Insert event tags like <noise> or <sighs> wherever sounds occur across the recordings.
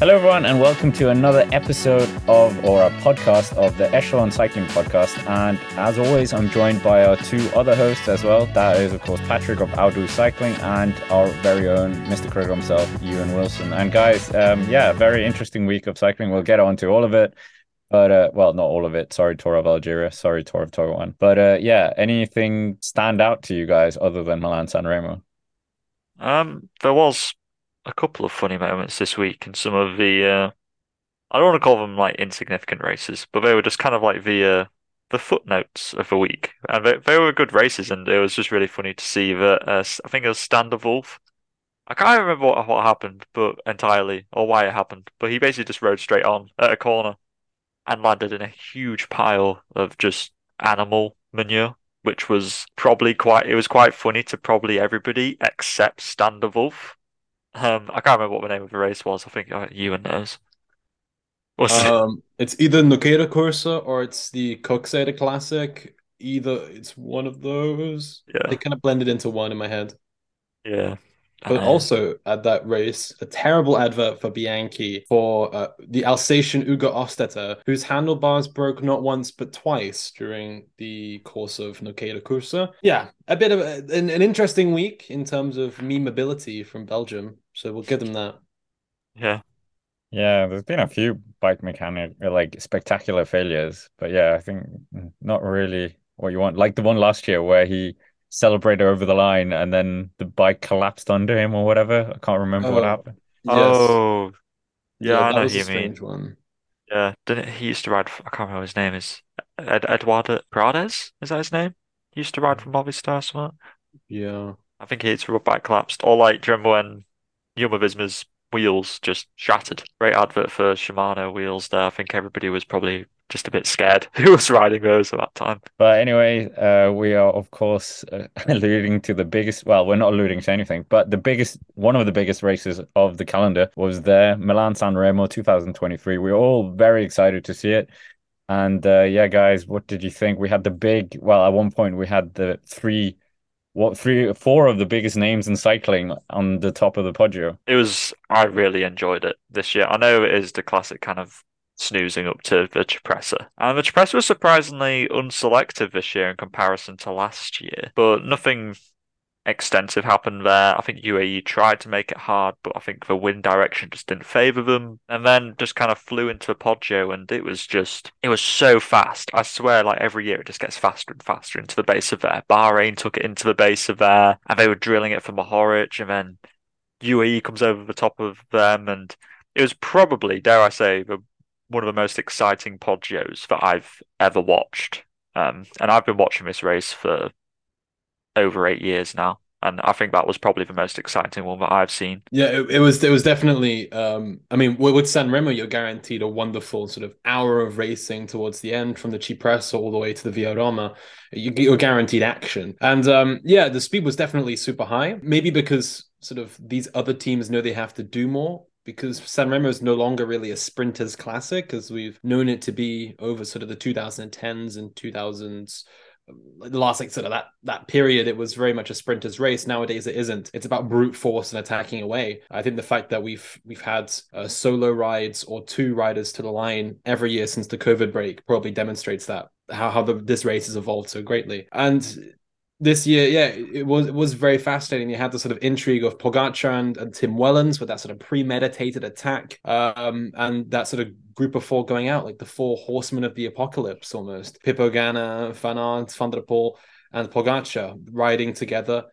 Hello, everyone, and welcome to another episode of or a podcast of the Echelon Cycling Podcast. And as always, I'm joined by our two other hosts as well. That is, of course, Patrick of Outdo Cycling and our very own Mr. Critter himself, Ewan Wilson. And guys, um, yeah, very interesting week of cycling. We'll get on to all of it. But uh, well, not all of it. Sorry, Tour of Algeria. Sorry, Tour of Taiwan. But uh, yeah, anything stand out to you guys other than Milan San Remo? Um, there was a couple of funny moments this week, and some of the uh, I don't want to call them like insignificant races, but they were just kind of like the uh, the footnotes of the week, and they, they were good races, and it was just really funny to see that. Uh, I think it was Stan de Wulf. I can't remember what what happened, but entirely or why it happened. But he basically just rode straight on at a corner and landed in a huge pile of just animal manure, which was probably quite. It was quite funny to probably everybody except Stan de Wulf. Um, I can't remember what the name of the race was. I think uh, Ewan knows. What's um, it? it's either Nokere Koerse or it's the Koksijde Classic. Either it's one of those. Yeah. They kind of blended into one in my head. Yeah. But uh, also at that race, a terrible advert for Bianchi for uh, the Alsatian Hugo Hofstetter, whose handlebars broke not once but twice during the course of Nokere Koerse. Yeah, a bit of a, an, an interesting week in terms of memeability from Belgium. So we'll give them that. Yeah. Yeah, there's been a few bike mechanic like spectacular failures, but yeah, I think not really what you want. Like the one last year where he celebrated over the line and then the bike collapsed under him or whatever. I can't remember Oh, what happened. Yes. Oh, yeah, I that know was who you mean. strange one. Yeah, didn't he used to ride? For, I can't remember what his name is. Ed, Eduardo Prades, is that his name? He used to ride mm. for Movistar or something. Yeah. I think his rubber bike collapsed. Or like, do you remember when Jumbo Visma's wheels just shattered? Great advert for Shimano wheels there. I think everybody was probably just a bit scared <laughs> who was riding those at that time. But anyway, uh, we are of course uh, <laughs> alluding to the biggest. Well, we're not alluding to anything, but the biggest, one of the biggest races of the calendar was there, Milan San Remo 2023. We are all very excited to see it. And uh, yeah, guys, what did you think? We had the big. Well, at one point we had the three, what three, four of the biggest names in cycling on the top of the Poggio. It was, I really enjoyed it this year. I know it is the classic kind of snoozing up to the Cipressa. And the Cipressa was surprisingly unselective this year in comparison to last year, but nothing extensive happened there. I think UAE tried to make it hard, but I think the wind direction just didn't favour them. And then just kind of flew into a Poggio and it was just, it was so fast. I swear, like every year it just gets faster and faster into the base of there. Bahrain took it into the base of there and they were drilling it for Mohoric and then UAE comes over the top of them and it was probably, dare I say, the one of the most exciting Poggios that I've ever watched. Um, and I've been watching this race for over eight years now. And I think that was probably the most exciting one that I've seen. Yeah, it, it was. It was definitely. Um, I mean, with, San Remo, you're guaranteed a wonderful sort of hour of racing towards the end, from the Cipressa all the way to the Via Roma. You, you're guaranteed action, and um, yeah, the speed was definitely super high. Maybe because sort of these other teams know they have to do more because San Remo is no longer really a sprinters classic as we've known it to be over sort of the 2010s and 2000s the last like sort of that that period it was very much a sprinter's race. Nowadays it isn't. It's about brute force and attacking away. I think the fact that we've we've had uh, solo rides or two riders to the line every year since the covid break probably demonstrates that how how the, this race has evolved so greatly. And this year, yeah, it was it was very fascinating. You had the sort of intrigue of Pogacar and, and Tim Wellens with that sort of premeditated attack, um, and that sort of group of four going out, like the four horsemen of the apocalypse, almost. Pippo Ganna, Van Aert, Van der Poel, and Pogacar riding together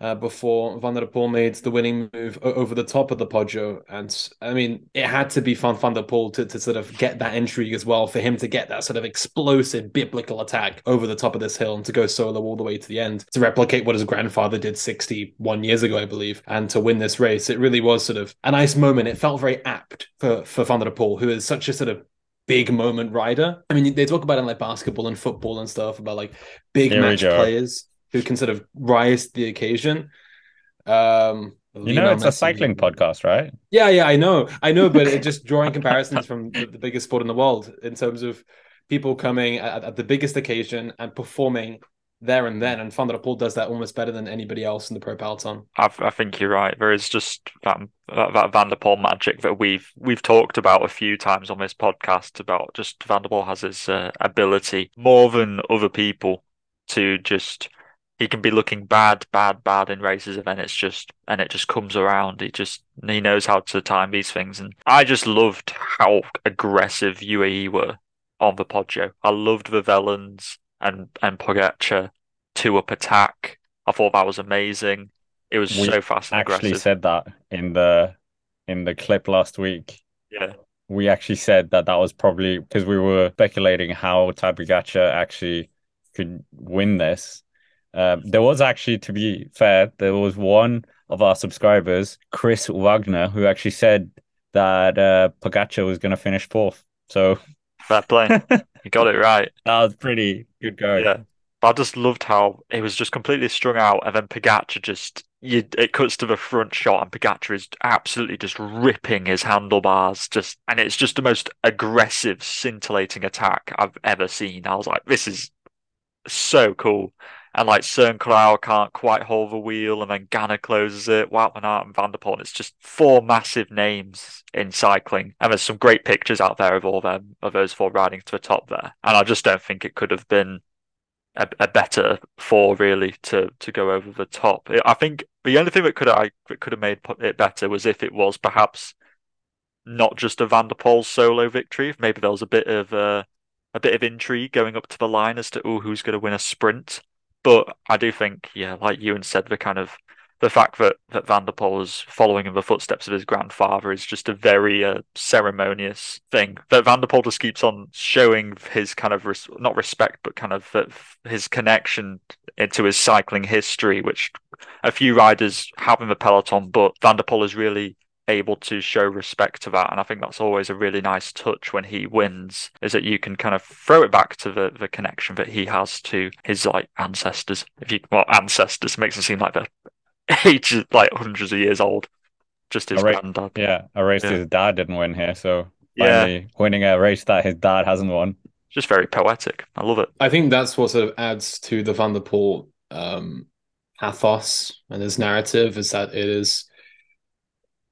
uh, before Van der Poel made the winning move over the top of the Poggio. And I mean, it had to be Van, Van der Poel to, to sort of get that intrigue as well, for him to get that sort of explosive biblical attack over the top of this hill and to go solo all the way to the end, to replicate what his grandfather did 61 years ago, I believe, and to win this race. It really was sort of a nice moment. It felt very apt for, for Van der Poel, who is such a sort of big moment rider. I mean, they talk about it in like basketball and football and stuff about like big Here match players who can sort of rise to the occasion. Um, You know, it's a cycling podcast, right? Yeah, yeah, I know, I know, but it <laughs> just drawing comparisons from the, the biggest sport in the world in terms of people coming at, at the biggest occasion and performing there and then, and Van der Poel does that almost better than anybody else in the pro peloton. I, I think you're right. There is just that, that, that Van der Poel magic that we've we've talked about a few times on this podcast about just Van der Poel has his uh, ability more than other people to just he can be looking bad, bad, bad in races, and then it's just and it just comes around. He just he knows how to time these things, and I just loved how aggressive UAE were on the Poggio. I loved the Wellens and and Pogacar two up attack. I thought that was amazing. It was We so fast and Actually aggressive. said that in the in the clip last week. Yeah, We actually said that that was probably because we were speculating how Tadej Pogacar actually could win this. Um, there was actually, to be fair, there was one of our subscribers, Chris Wagner, who actually said that uh, Pogacar was going to finish fourth. So fair play. <laughs> you got it right. that was pretty good going. Yeah. But I just loved how it was just completely strung out, and then Pogacar just you it cuts to the front shot, and Pogacar is absolutely just ripping his handlebars, just and it's just the most aggressive, scintillating attack I've ever seen. I was like, this is so cool. And like Cern Clow can't quite hold the wheel, and then Ganna closes it, Wout van Aert and Van der Poel. It's just four massive names in cycling, and there's some great pictures out there of all them of those four riding to the top there. And I just don't think it could have been a, a better four really to to go over the top. I think the only thing that could I could have made it better was if it was perhaps not just a Van der Poel solo victory. Maybe there was a bit of uh, a bit of intrigue going up to the line as to oh who's going to win a sprint. But I do think, yeah, like Ewan said, the kind of the fact that that Van der Poel is following in the footsteps of his grandfather is just a very uh, ceremonious thing. That Van der Poel just keeps on showing his kind of res- not respect, but kind of uh, his connection into his cycling history, which a few riders have in the peloton, but Van der Poel is really able to show respect to that. And I think that's always a really nice touch when he wins, is that you can kind of throw it back to the, the connection that he has to his like ancestors. If you well, ancestors makes it seem like they're <laughs> ages like hundreds of years old. Just his All right. granddad. Yeah, a race Yeah. his dad didn't win here, so Yeah. winning a race that his dad hasn't won. Just very poetic. I love it. I think that's what sort of adds to the Van der Poel um, pathos and his narrative is that it is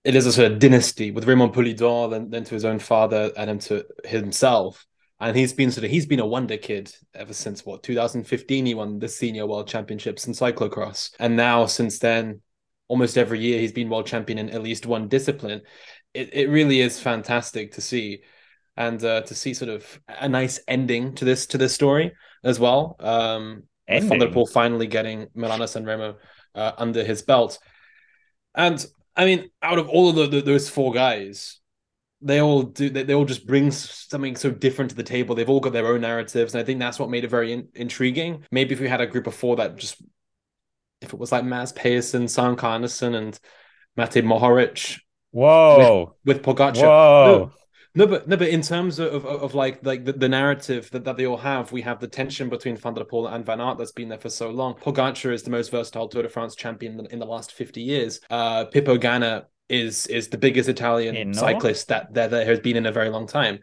it is a sort of dynasty with Raymond Poulidor, then then to his own father and then to himself. And he's been sort of he's been a wonder kid ever since what 2015 he won the senior world championships in cyclocross. And now since then, almost every year he's been world champion in at least one discipline. It it really is fantastic to see and uh, to see sort of a nice ending to this to this story as well. Um, with Van der Poel finally getting Milano San Remo uh, under his belt, and I mean, out of all of the, the, those four guys, they all do they, they all just bring something so different to the table. They've all got their own narratives, and I think that's what made it very in- intriguing. Maybe if we had a group of four that just, if it was like Mads Pedersen, Sam Carnison, and Matej Mohoric Whoa, with Pogacar. whoa. No, but no, but in terms of of, of like like the, the narrative that, that they all have, we have the tension between Van der Poel and Van Aert that's been there for so long. Pogacar is the most versatile Tour de France champion in, in the last fifty years. Uh, Pippo Ganna is is the biggest Italian no? cyclist that, that there has been in a very long time.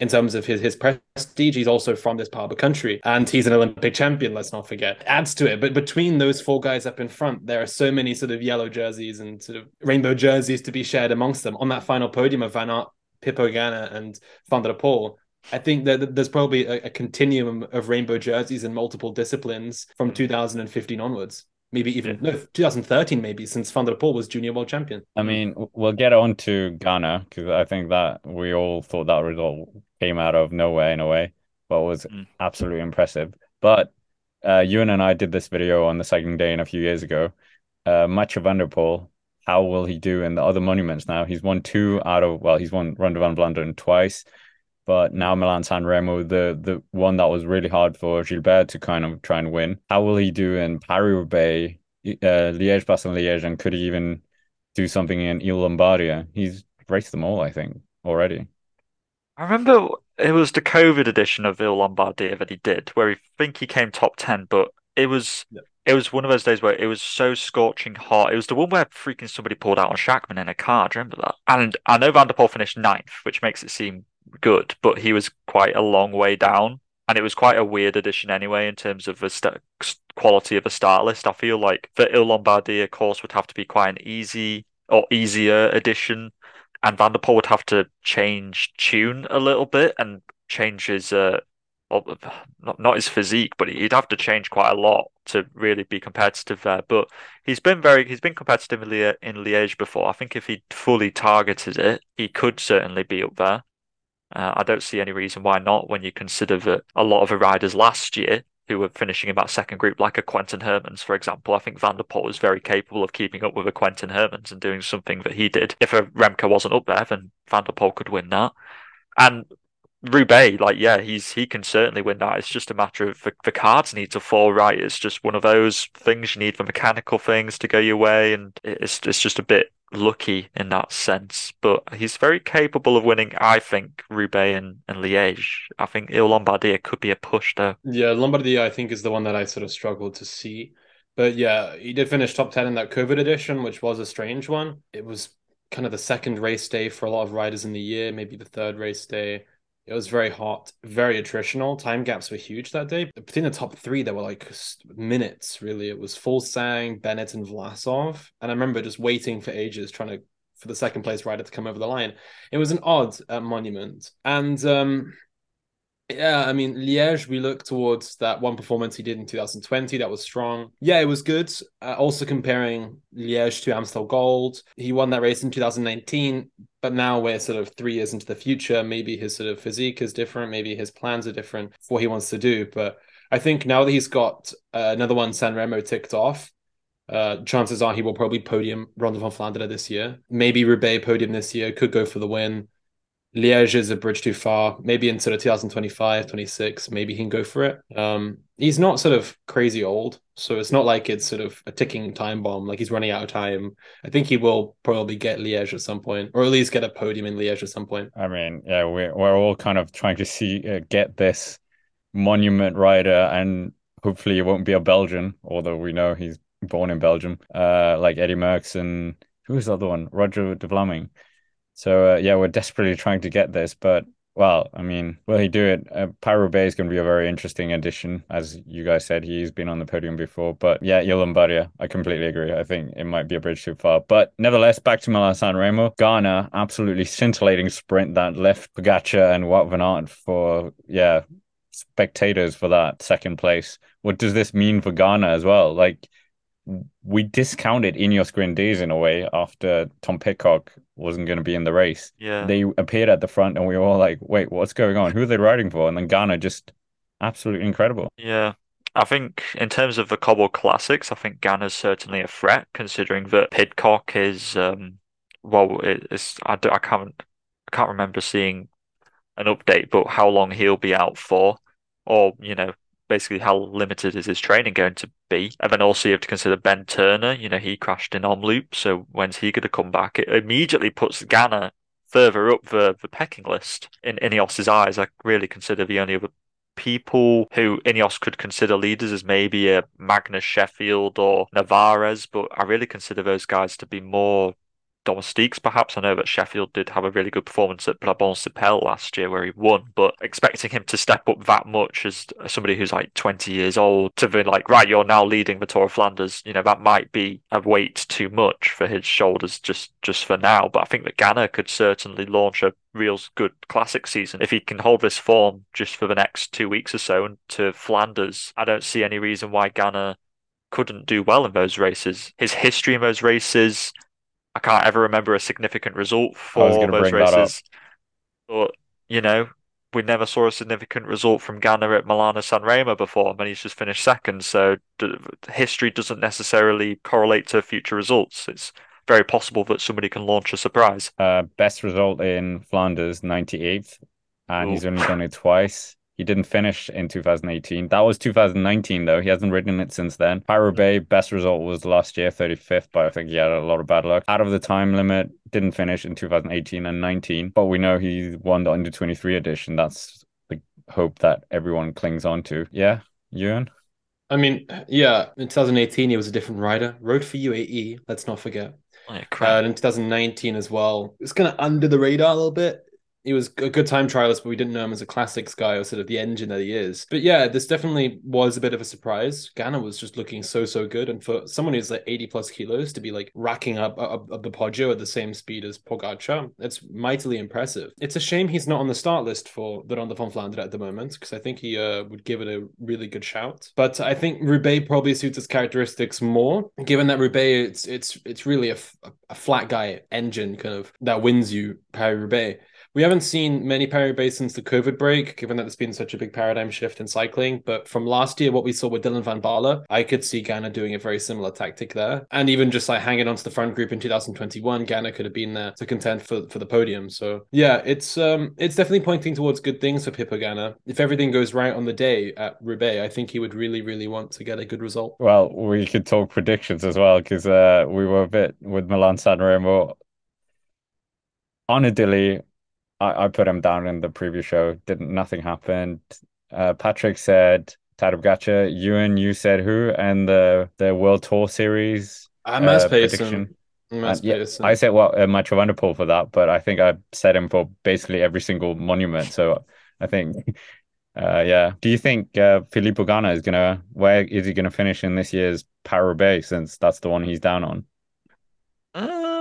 In terms of his his prestige, he's also from this part of the country, and he's an Olympic champion. Let's not forget. Adds to it, but between those four guys up in front, there are so many sort of yellow jerseys and sort of rainbow jerseys to be shared amongst them. On that final podium of Van Aert, Pippo Ganna and Van der Poel. I think that there's probably a, a continuum of rainbow jerseys in multiple disciplines from Mm. 2015 onwards. Maybe even no 2013, maybe since Van der Poel was junior world champion. I mean, we'll get on to Ganna because I think that we all thought that result came out of nowhere in a way, but was Mm. absolutely impressive. But uh, Ewan and I did this video on the second day in a few years ago. Uh, Mathieu van der Poel, how will he do in the other monuments now? He's won two out of, well, he's won Ronde van Vlaanderen twice, but now Milan San Remo, the the one that was really hard for Gilbert to kind of try and win. How will he do in Paris-Roubaix, uh, Liège, Bastogne, Liège, and could he even do something in Il Lombardia? He's raced them all, I think, already. I remember it was the COVID edition of Il Lombardia that he did, where I think he came top ten, but it was Yep. It was one of those days where it was so scorching hot. It was the one where freaking somebody pulled out on Schachmann in a car. Do you remember that? And I know Van der Poel finished ninth, which makes it seem good, but he was quite a long way down. and it was quite a weird addition anyway in terms of the st- quality of a start list. I feel like the Il Lombardia course would have to be quite an easy or easier addition, and Van der Poel would have to change tune a little bit and change his uh, not not his physique, but he'd have to change quite a lot to really be competitive there. But he's been very he's been competitive in, Liège before. I think if he fully targeted it, he could certainly be up there. Uh, I don't see any reason why not when you consider that a lot of the riders last year who were finishing in that second group, like a Quentin Hermans, for example. I think Van der Poel was very capable of keeping up with a Quentin Hermans and doing something that he did. If a Remco wasn't up there, then Van der Poel could win that. And Roubaix, like yeah, he's he can certainly win that. It's just a matter of the, the cards need to fall right. It's just one of those things you need the mechanical things to go your way, and it's it's just a bit lucky in that sense. But he's very capable of winning. I think Roubaix and, and Liège. I think Il Lombardia could be a push though. Yeah, Lombardia I think is the one that I sort of struggled to see. But yeah, he did finish top ten in that COVID edition, which was a strange one. It was kind of the second race day for a lot of riders in the year, maybe the third race day it was very hot, very attritional. Time gaps were huge that day. Between the top three, there were like minutes, really. It was Fuglsang, Bennett, and Vlasov. And I remember just waiting for ages, trying to for the second place rider to come over the line. It was an odd uh, monument. And um, yeah, I mean, Liège, we look towards that one performance he did in 2020. That was strong. Yeah, it was good. Uh, also comparing Liège to Amstel Gold. He won that race in 2019, but now we're sort of three years into the future. Maybe his sort of physique is different. Maybe his plans are different for what he wants to do. But I think now that he's got uh, another one, San Remo, ticked off, uh, chances are he will probably podium Ronde van Vlaanderen this year. Maybe Roubaix podium this year, could go for the win. Liège is a bridge too far. Maybe in sort of 2025, 26, maybe he can go for it. Um, he's not sort of crazy old, so it's not like it's sort of a ticking time bomb, like he's running out of time. I think he will probably get Liège at some point, or at least get a podium in Liège at some point. I mean, yeah, we're we're all kind of trying to see uh, get this monument rider, and hopefully it won't be a Belgian, although we know he's born in Belgium, uh, like Eddie Merckx and who's the other one, Roger De Vlaeminck. So uh, yeah, we're desperately trying to get this, but well, I mean, will he do it? Uh, Bay is going to be a very interesting addition, as you guys said. He's been on the podium before, but yeah, Il Lombardia, I completely agree. I think it might be a bridge too far, but nevertheless, back to Milan San Remo. Ganna, absolutely scintillating sprint that left Pogacar and Wout van Aert for yeah spectators for that second place. What does this mean for Ganna as well? Like we discounted Ineos Grenadiers in a way after Tom Pidcock wasn't going to be in the race. Yeah. They appeared at the front and we were all like, wait, what's going on? Who are they riding for? And then Ganna just absolutely incredible. Yeah. I think in terms of the Cobble Classics, I think Ganna's certainly a threat considering that Pidcock is, um, well, it's, I, do, I can't, I can't remember seeing an update, but how long he'll be out for, or, you know, basically how limited is his training going to be? And then also you have to consider Ben Turner. You know, he crashed in Omloop, so when's he going to come back? It immediately puts Ganna further up the, the pecking list in Ineos's eyes. I really consider the only other people who Ineos could consider leaders as maybe a Magnus Sheffield or Narvaez, but I really consider those guys to be more domestiques, perhaps. I know that Sheffield did have a really good performance at Brabantse Pijl last year where he won, but expecting him to step up that much as somebody who's like 20 years old to be like, right, you're now leading the Tour of Flanders, you know, that might be a weight too much for his shoulders just, just for now. But I think that Ganna could certainly launch a real good classic season if he can hold this form just for the next two weeks or so and to Flanders. I don't see any reason why Ganna couldn't do well in those races. His history in those races, I can't ever remember a significant result for those races. But you know, we never saw a significant result from Ganna at Milano San Remo before, and he's just finished second. So d- history doesn't necessarily correlate to future results. It's very possible that somebody can launch a surprise. Uh, best result in Flanders, 98th, and Ooh. he's only done it twice. He didn't finish in 2018. That was 2019, though. He hasn't ridden it since then. Paris-Roubaix, best result was last year, 35th, but I think he had a lot of bad luck. Out of the time limit, didn't finish in 2018 and 19, but we know he won the under 23 edition. That's the hope that everyone clings on to. Yeah, Ewan? I mean, yeah, in 2018, he was a different rider. Rode for UAE, let's not forget. Oh, yeah, uh, in 2019 as well, it's kind of under the radar a little bit he was a good time trialist, but we didn't know him as a classics guy or sort of the engine that he is. But yeah, this definitely was a bit of a surprise. Ganna was just looking so so good, and for someone who's like eighty plus kilos to be like racking up up, up the Poggio at the same speed as Pogacar, it's mightily impressive. It's a shame he's not on the start list for the Ronde van Vlaanderen at the moment because I think he uh, would give it a really good shout. But I think Roubaix probably suits his characteristics more, given that Roubaix it's it's it's really a, a flat guy engine kind of that wins you Paris Roubaix. We haven't seen many Paris since the COVID break, given that there's been such a big paradigm shift in cycling. But from last year, what we saw with Dylan van Baarle, I could see Ganna doing a very similar tactic there. And even just like hanging onto the front group in 2021, Ganna could have been there to contend for, for the podium. So yeah, it's um it's definitely pointing towards good things for Pippo Ganna. If everything goes right on the day at Roubaix, I think he would really, really want to get a good result. Well, we could talk predictions as well because uh, we were a bit with Milan San Remo on a dilly I, I put him down in the previous show. Didn't nothing happened. Uh, Patrick said Tadej Pogacar. Ewan, you said who? And the the World Tour Series I'm uh, prediction. yeah, I said well, uh, Mathieu van for that, but I think I set him for basically every single monument. So I think, <laughs> uh, yeah. Do you think uh, Filippo Ganna is gonna where is he gonna finish in this year's Paris since that's the one he's down on?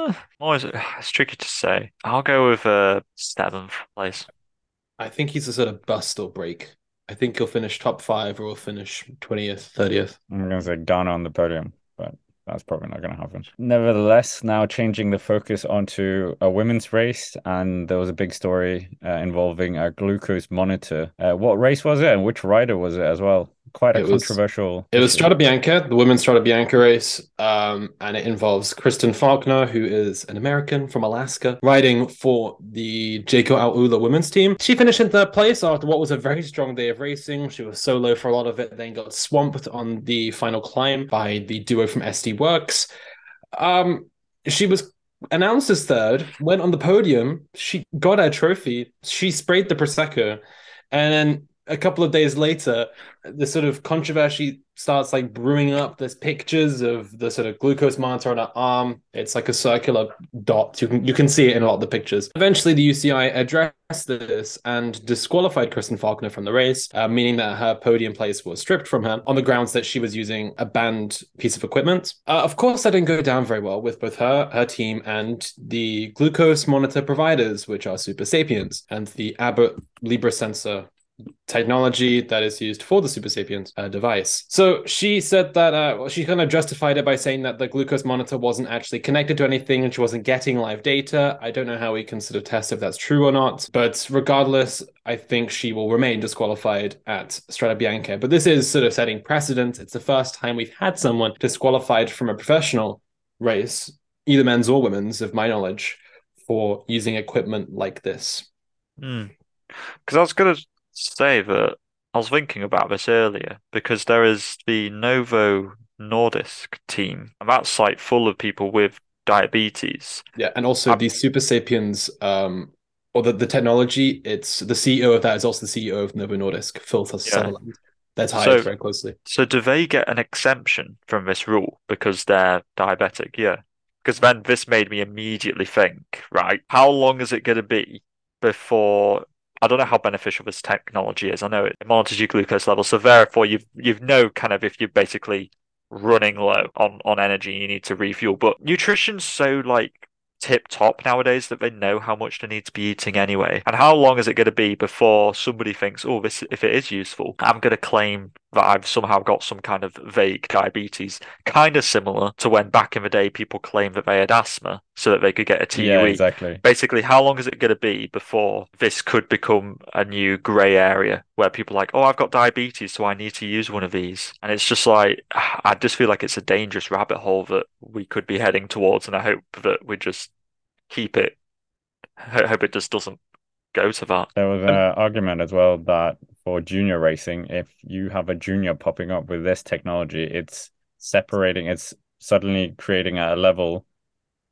<sighs> Uh, always <sighs> it's tricky to say. I'll go with uh seventh place. I think he's a sort of bust or break. I think he'll finish top five or he'll finish twentieth, thirtieth. I'm gonna say Ganna on the podium, but that's probably not going to happen. Nevertheless, now changing the focus onto a women's race, and there was a big story uh, involving a glucose monitor. Uh, what race was it, and which rider was it as well? Quite a it controversial. Was, it was Strade Bianche, the women's Strade Bianche race, um, and it involves Kristen Faulkner, who is an American from Alaska, riding for the Jayco Alula women's team. She finished in third place after what was a very strong day of racing. She was solo for a lot of it, then got swamped on the final climb by the duo from SD Worx. Um, she was announced as third, went on the podium. She got her trophy. She sprayed the prosecco, and then a couple of days later, the sort of controversy starts like brewing up. There's pictures of the sort of glucose monitor on her arm. It's like a circular dot. You can you can see it in a lot of the pictures. Eventually, the UCI addressed this and disqualified Kristen Faulkner from the race, uh, meaning that her podium place was stripped from her on the grounds that she was using a banned piece of equipment. Uh, of course, that didn't go down very well with both her, her team, and the glucose monitor providers, which are Supersapiens and the Abbott Libre sensor technology that is used for the Super Sapiens uh, device. So she said that uh, she kind of justified it by saying that the glucose monitor wasn't actually connected to anything and she wasn't getting live data. I don't know how we can sort of test if that's true or not, but regardless, I think she will remain disqualified at Strade Bianche. But this is sort of setting precedent. It's the first time we've had someone disqualified from a professional race, either men's or women's, of my knowledge, for using equipment like this. Because mm. I was going to say that I was thinking about this earlier because there is the Novo Nordisk team, and that site full of people with diabetes. Yeah, and also the Super Sapiens, um, or the, the technology. It's the CEO of that is also the CEO of Novo Nordisk, Phil Southerland. Yeah. That's hired so, very closely. So, do they get an exemption from this rule because they're diabetic? Yeah, because then this made me immediately think, right? How long is it going to be before I don't know how beneficial this technology is. I know it monitors your glucose level, so therefore you've you've know kind of if you're basically running low on on energy, you need to refuel. But nutrition's so like tip top nowadays that they know how much they need to be eating anyway. And how long is it going to be before somebody thinks, oh, this if it is useful, I'm going to claim that I've somehow got some kind of vague diabetes, kind of similar to when back in the day people claimed that they had asthma so that they could get a TUE. Yeah, exactly. Basically, how long is it going to be before this could become a new grey area where people are like, oh, I've got diabetes, so I need to use one of these? And it's just like, <sighs> I just feel like it's a dangerous rabbit hole that we could be heading towards, and I hope that we just keep it. I hope it just doesn't go to that. There was um, an argument as well that for junior racing, if you have a junior popping up with this technology, it's separating, it's suddenly creating a level,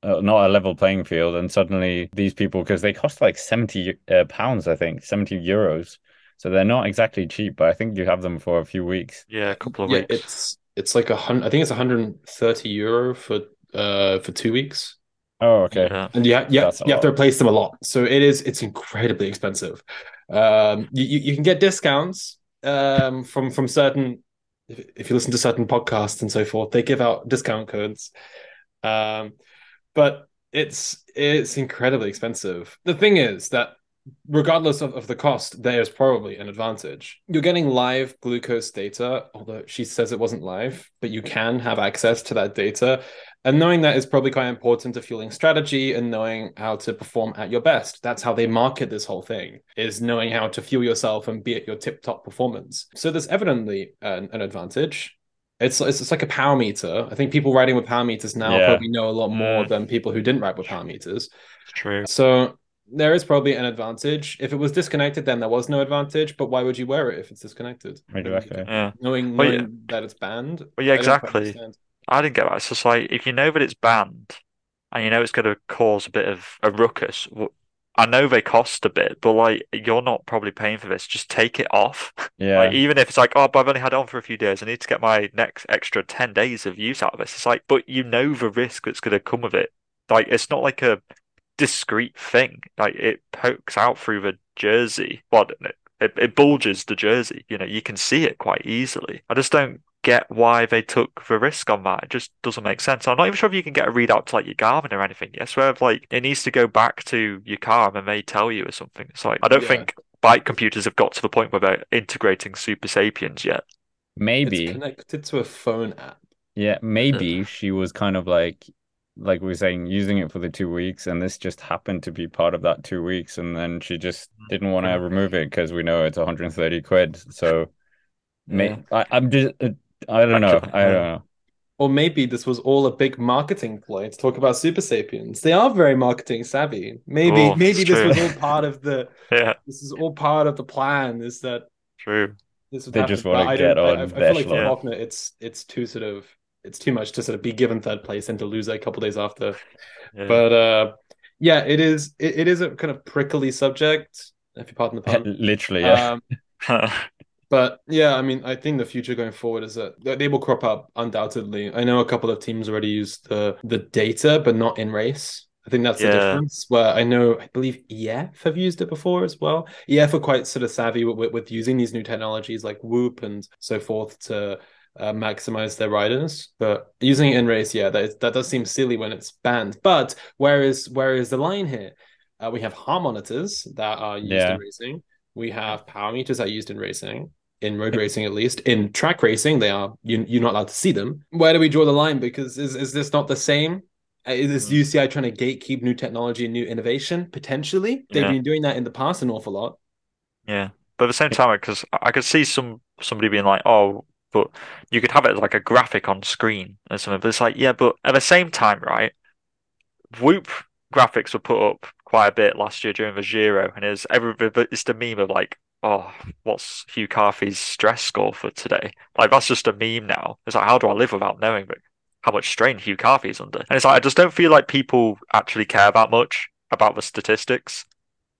uh, not a level playing field. And suddenly these people, because they cost like 70 uh, pounds, I think, 70 euros. So they're not exactly cheap, but I think you have them for a few weeks. Yeah, a couple of yeah, weeks. It's it's like a hundred. I think it's 130 euro for uh for two weeks. Oh, okay. Yeah. and you, ha- you, That's a you have to replace them a lot. So it is it's incredibly expensive. Um, you, you can get discounts um, from from certain if, you listen to certain podcasts and so forth, they give out discount codes. Um, but it's it's incredibly expensive. The thing is that regardless of, of the cost, there's probably an advantage. You're getting live glucose data, although she says it wasn't live, but you can have access to that data. And knowing that is probably quite important to fueling strategy and knowing how to perform at your best. That's how they market this whole thing, is knowing how to fuel yourself and be at your tip top performance. So there's evidently an, an advantage. It's, it's it's like a power meter. I think people writing with power meters now Yeah. probably know a lot more Mm. than people who didn't write with power meters. It's true. So there is probably an advantage. If it was disconnected, then there was no advantage. But why would you wear it if it's disconnected? Exactly. Yeah. Knowing, Well, yeah. that it's banned. Well, yeah, exactly. I didn't get that. It's just like if you know that it's banned and you know it's going to cause a bit of a ruckus. I know they cost a bit, but like you're not probably paying for this. Just take it off. <laughs> Yeah. Like even if it's like, oh, but I've only had it on for a few days. I need to get my next extra 10 days of use out of this. It's like, but you know the risk that's going to come with it. Like it's not like a discreet thing. Like it pokes out through the jersey. Well, it, it bulges the jersey. You know, you can see it quite easily. I just don't get why they took the risk on that. It just doesn't make sense. I'm not even sure if you can get a readout to like your Garmin or anything. I swear, like it needs to go back to your car and they tell you or something. It's like I don't Yeah. think bike computers have got to the point where they're integrating Super Sapiens yet. Maybe. It's connected to a phone app. Yeah, maybe she was kind of like, like we were saying, using it for the two weeks, and this just happened to be part of that two weeks, and then she just didn't want to remove it because we know it's 130 quid. So, may Yeah. I, I'm just, uh, I don't know, I don't know. Or maybe this was all a big marketing ploy to talk about Super Sapiens. They are very marketing savvy. Maybe Oh, maybe it's this was all part of the <laughs> Yeah, this is all part of the plan. Is that true. this would They happen. just But wanna I get don't- I- on I, feel like for echelon. Faulkner, it's it's too sort of it's too much to sort of be given third place and to lose it a couple days after. Yeah. But uh, yeah, it is it, it is a kind of prickly subject, if you pardon the pun. <laughs> Literally, yeah. Um, <laughs> but yeah, I mean, I think the future going forward is that they will crop up undoubtedly. I know a couple of teams already use the the data, but not in race. I think that's the difference. Where I know, I believe EF have used it before as well. EF are quite sort of savvy with, with, with using these new technologies like Whoop and so forth to uh, maximize their riders. But using it in race, yeah, that is, that does seem silly when it's banned. But where is where is the line here? Uh, we have heart monitors that are used Yeah. in racing. We have power meters that are used in racing, in road racing at least. In track racing, they are you, you're not allowed to see them. Where do we draw the line? Because is is this not the same? Uh, Is this Mm. UCI trying to gatekeep new technology and new innovation? Potentially, they've Yeah. been doing that in the past an awful lot. Yeah, but at the same time, because I could see some somebody being like, "Oh, but you could have it as like a graphic on screen or something." But it's like, yeah, but at the same time, right? Whoop graphics were put up quite a bit last year during the Giro, and it's every it's the meme of like, "Oh, what's Hugh Carthy's stress score for today?" Like that's just a meme now. It's like, how do I live without knowing that how much strain Hugh Carthy's under? And it's like I just don't feel like people actually care that much about the statistics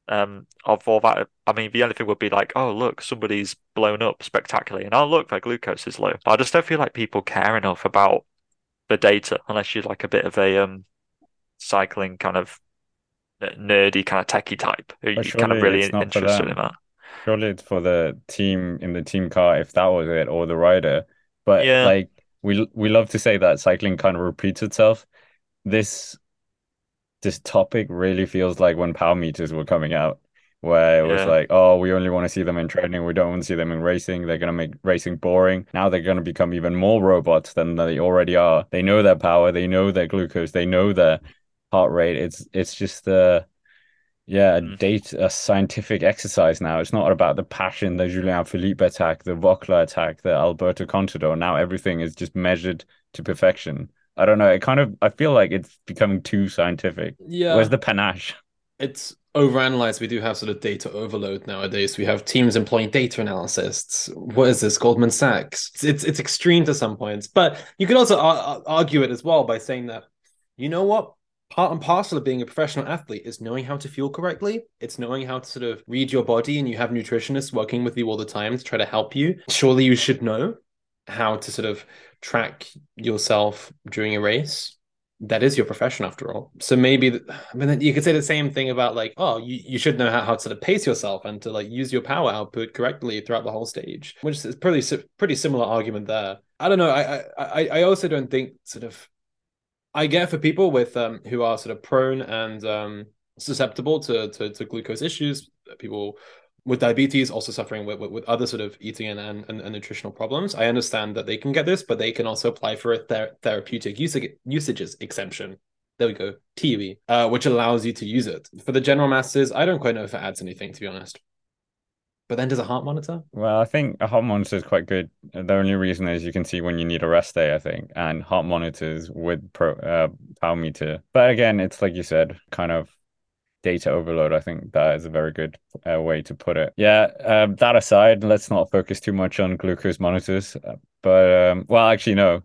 um of all that. I mean, the only thing would be like, oh look, somebody's blown up spectacularly, and oh look, their glucose is low. But I just don't feel like people care enough about the data unless you're like a bit of a um cycling kind of nerdy kind of techie type who you're kind of really it's not for interested in that. Surely it's for the team in the team car if that was it or the rider. But Yeah. like we we love to say that cycling kind of repeats itself. This this topic really feels like when power meters were coming out, where it was like, oh, we only want to see them in training, we don't want to see them in racing. They're gonna make racing boring. Now they're gonna become even more robots than they already are. They know their power, they know their glucose, they know their heart rate. It's it's just uh yeah, a Mm. date, a scientific exercise now. It's not about the passion, the Julian Alaphilippe attack, the Voeckler attack, the Alberto Contador. Now everything is just measured to perfection. I don't know. It kind of, I feel like it's becoming too scientific. Yeah, Where's the panache? it's overanalyzed. We do have sort of data overload nowadays. We have teams employing data analysts. What is this? Goldman Sachs. It's it's, it's extreme to some points, but you could also ar- argue it as well by saying that you know what. Part and parcel of being a professional athlete is knowing how to fuel correctly. It's knowing how to sort of read your body, and you have nutritionists working with you all the time to try to help you. Surely you should know how to sort of track yourself during a race. that is your profession after all. So maybe, I mean, you could say the same thing about like, oh, you, you should know how, how to sort of pace yourself and to like use your power output correctly throughout the whole stage, which is pretty pretty similar argument there. I don't know. I I I also don't think sort of. I get for people with um who are sort of prone and um susceptible to to, to glucose issues, people with diabetes, also suffering with, with, with, other sort of eating and, and, and, nutritional problems. I understand that they can get this, but they can also apply for a ther- therapeutic usage, usages exemption. There we go, TUE, uh, which allows you to use it. For the general masses, I don't quite know if it adds anything, to be honest. But then does a heart monitor? Well, I think a heart monitor is quite good. The only reason is you can see when you need a rest day, I think, and heart monitors with pro, uh, power meter. But again, it's like you said, kind of data overload. I think that is a very good uh, way to put it. Yeah. Um, that aside, let's not focus too much on glucose monitors. But um, well, actually, no.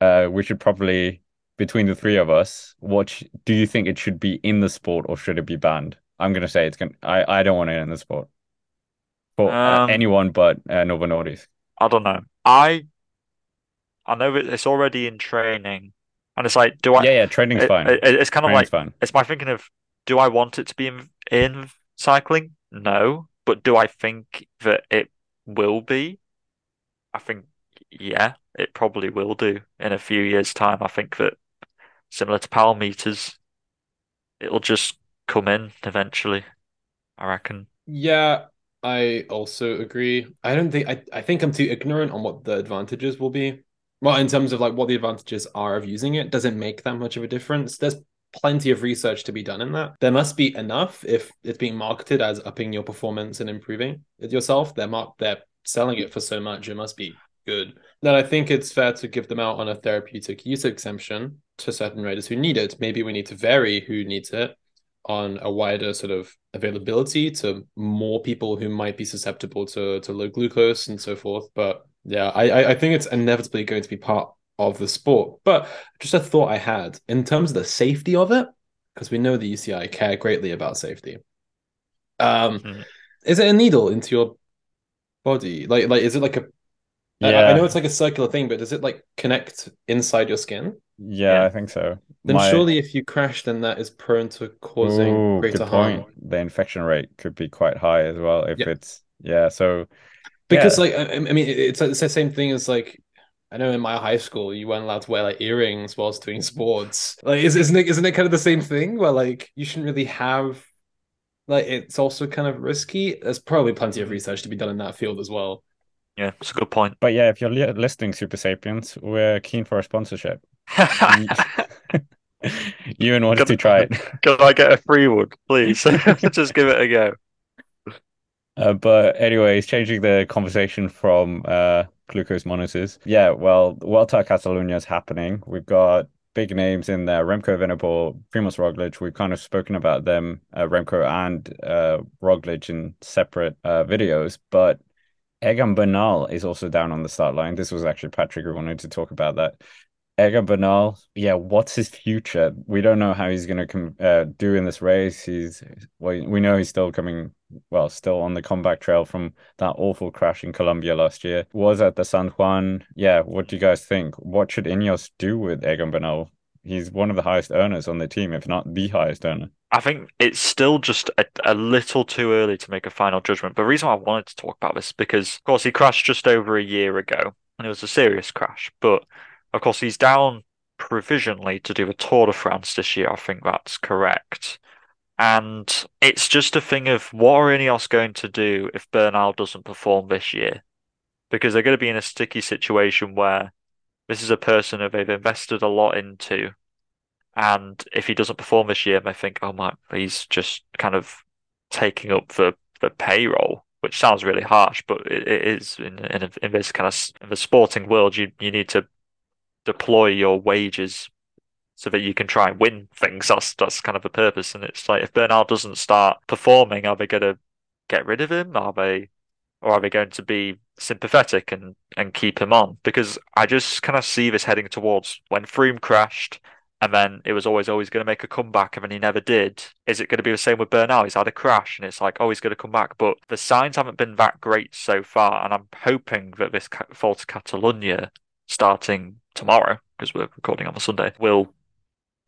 Uh, we should probably between the three of us, what sh- do you think it should be in the sport or should it be banned? I'm gonna say it's gonna. I I don't want it in the sport for uh, um, anyone but uh, Novo Nordisk. I don't know. I I know it's already in training, and it's like, do I? Yeah, yeah, training's it, fine. It, it's kind of like fine. it's my thinking of do I want it to be in, in cycling? No. But do I think that it will be? I think, yeah, it probably will do in a few years' time. I think that similar to power meters, it'll just come in eventually. I reckon. Yeah, I also agree. I don't think I, I think I'm too ignorant on what the advantages will be. Well, in terms of like what the advantages are of using it, doesn't make that much of a difference. There's plenty of research to be done in that. There must be enough if it's being marketed as upping your performance and improving it yourself. They're mark they're selling it for so much, it must be good. That I think it's fair to give them out on a therapeutic use exemption to certain riders who need it. Maybe we need to vary who needs it on a wider sort of availability to more people who might be susceptible to to low glucose and so forth. But yeah, I I think it's inevitably going to be part of the sport. But just a thought I had in terms of the safety of it, because we know the UCI care greatly about safety. Um, mm-hmm. is it a needle into your body? Like, like is it like a? Yeah. I, I know it's like a circular thing, but does it like connect inside your skin? Yeah, yeah. I think so. Then My... surely, if you crash, then that is prone to causing Ooh, greater harm. The infection rate could be quite high as well if yeah. it's yeah. So because yeah. like I, I mean, it's, it's the same thing as like I know in my high school you weren't allowed to wear like earrings whilst doing sports. Like, is, isn't it isn't it kind of the same thing where like you shouldn't really have like it's also kind of risky. There's probably plenty of research to be done in that field as well. Yeah, it's a good point. But yeah, if you're listening, Super Sapiens, we're keen for a sponsorship. <laughs> <laughs> you and wanted to try it. <laughs> Can I get a free one, please? Just give it a go. Uh, but anyways, changing the conversation from uh, glucose monitors. Yeah, well, Vuelta Catalunya is happening. We've got big names in there Remco Evenepoel, Primoz Roglic. We've kind of spoken about them, uh, Remco and uh, Roglic, in separate uh, videos. But Egan Bernal is also down on the start line. This was actually Patrick who wanted to talk about that. Egan Bernal, yeah, what's his future? We don't know how he's going to uh, do in this race. He's well, we know he's still coming, well, still on the comeback trail from that awful crash in Colombia last year. Was at the San Juan. Yeah, what do you guys think? What should Ineos do with Egan Bernal? He's one of the highest earners on the team, if not the highest earner. I think it's still just a, a little too early to make a final judgment. But the reason I wanted to talk about this is because, of course, he crashed just over a year ago, and it was a serious crash. But of course, he's down provisionally to do a Tour de France this year. I think that's correct. And it's just a thing of what are Ineos going to do if Bernal doesn't perform this year? Because they're going to be in a sticky situation where this is a person who they've invested a lot into. And if he doesn't perform this year, they think, oh my, he's just kind of taking up the, the payroll, which sounds really harsh, but it, it is in, in, in this kind of in the sporting world. You you need to deploy your wages so that you can try and win things. That's that's kind of the purpose. And it's like if Bernal doesn't start performing, are they going to get rid of him? Are they, or are they going to be sympathetic and and keep him on? Because I just kind of see this heading towards when Froome crashed. And then it was always oh, always going to make a comeback, and then he never did. Is it going to be the same with Bernal? He's had a crash, and it's like, oh, he's going to come back. But the signs haven't been that great so far, and I'm hoping that this Volta a Catalonia starting tomorrow, because we're recording on a Sunday, will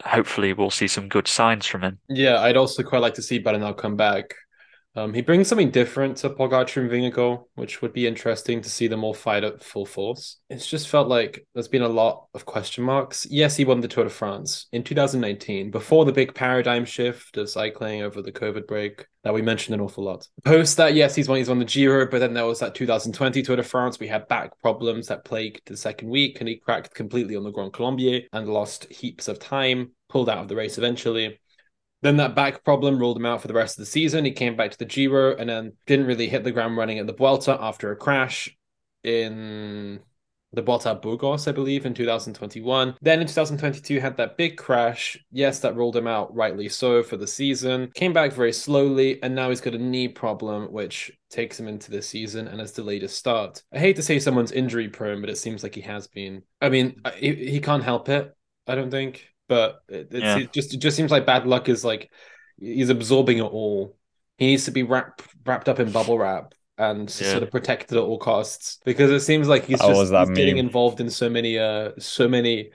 hopefully we'll see some good signs from him. Yeah, I'd also quite like to see Bernal come back. Um, he brings something different to Pogacar and Vingegaard, which would be interesting to see them all fight at full force. It's just felt like there's been a lot of question marks. Yes, he won the Tour de France in 2019, before the big paradigm shift of cycling over the COVID break that we mentioned an awful lot. Post that, yes, he's won, he's won the Giro, but then there was that 2020 Tour de France. We had back problems that plagued the second week, and he cracked completely on the Grand Colombier and lost heaps of time, pulled out of the race eventually. Then that back problem ruled him out for the rest of the season. He came back to the Giro and then didn't really hit the ground running at the Vuelta after a crash in the Vuelta Burgos, I believe, in 2021. Then in 2022 had that big crash. Yes, that ruled him out, rightly so, for the season. Came back very slowly, and now he's got a knee problem, which takes him into this season and has delayed his start. I hate to say someone's injury prone, but it seems like he has been. I mean, he, he can't help it. I don't think but it, yeah. it just it just seems like bad luck is like he's absorbing it all. He needs to be wrapped wrapped up in bubble wrap and yeah. sort of protected at all costs because it seems like he's just he's getting involved in so many uh so many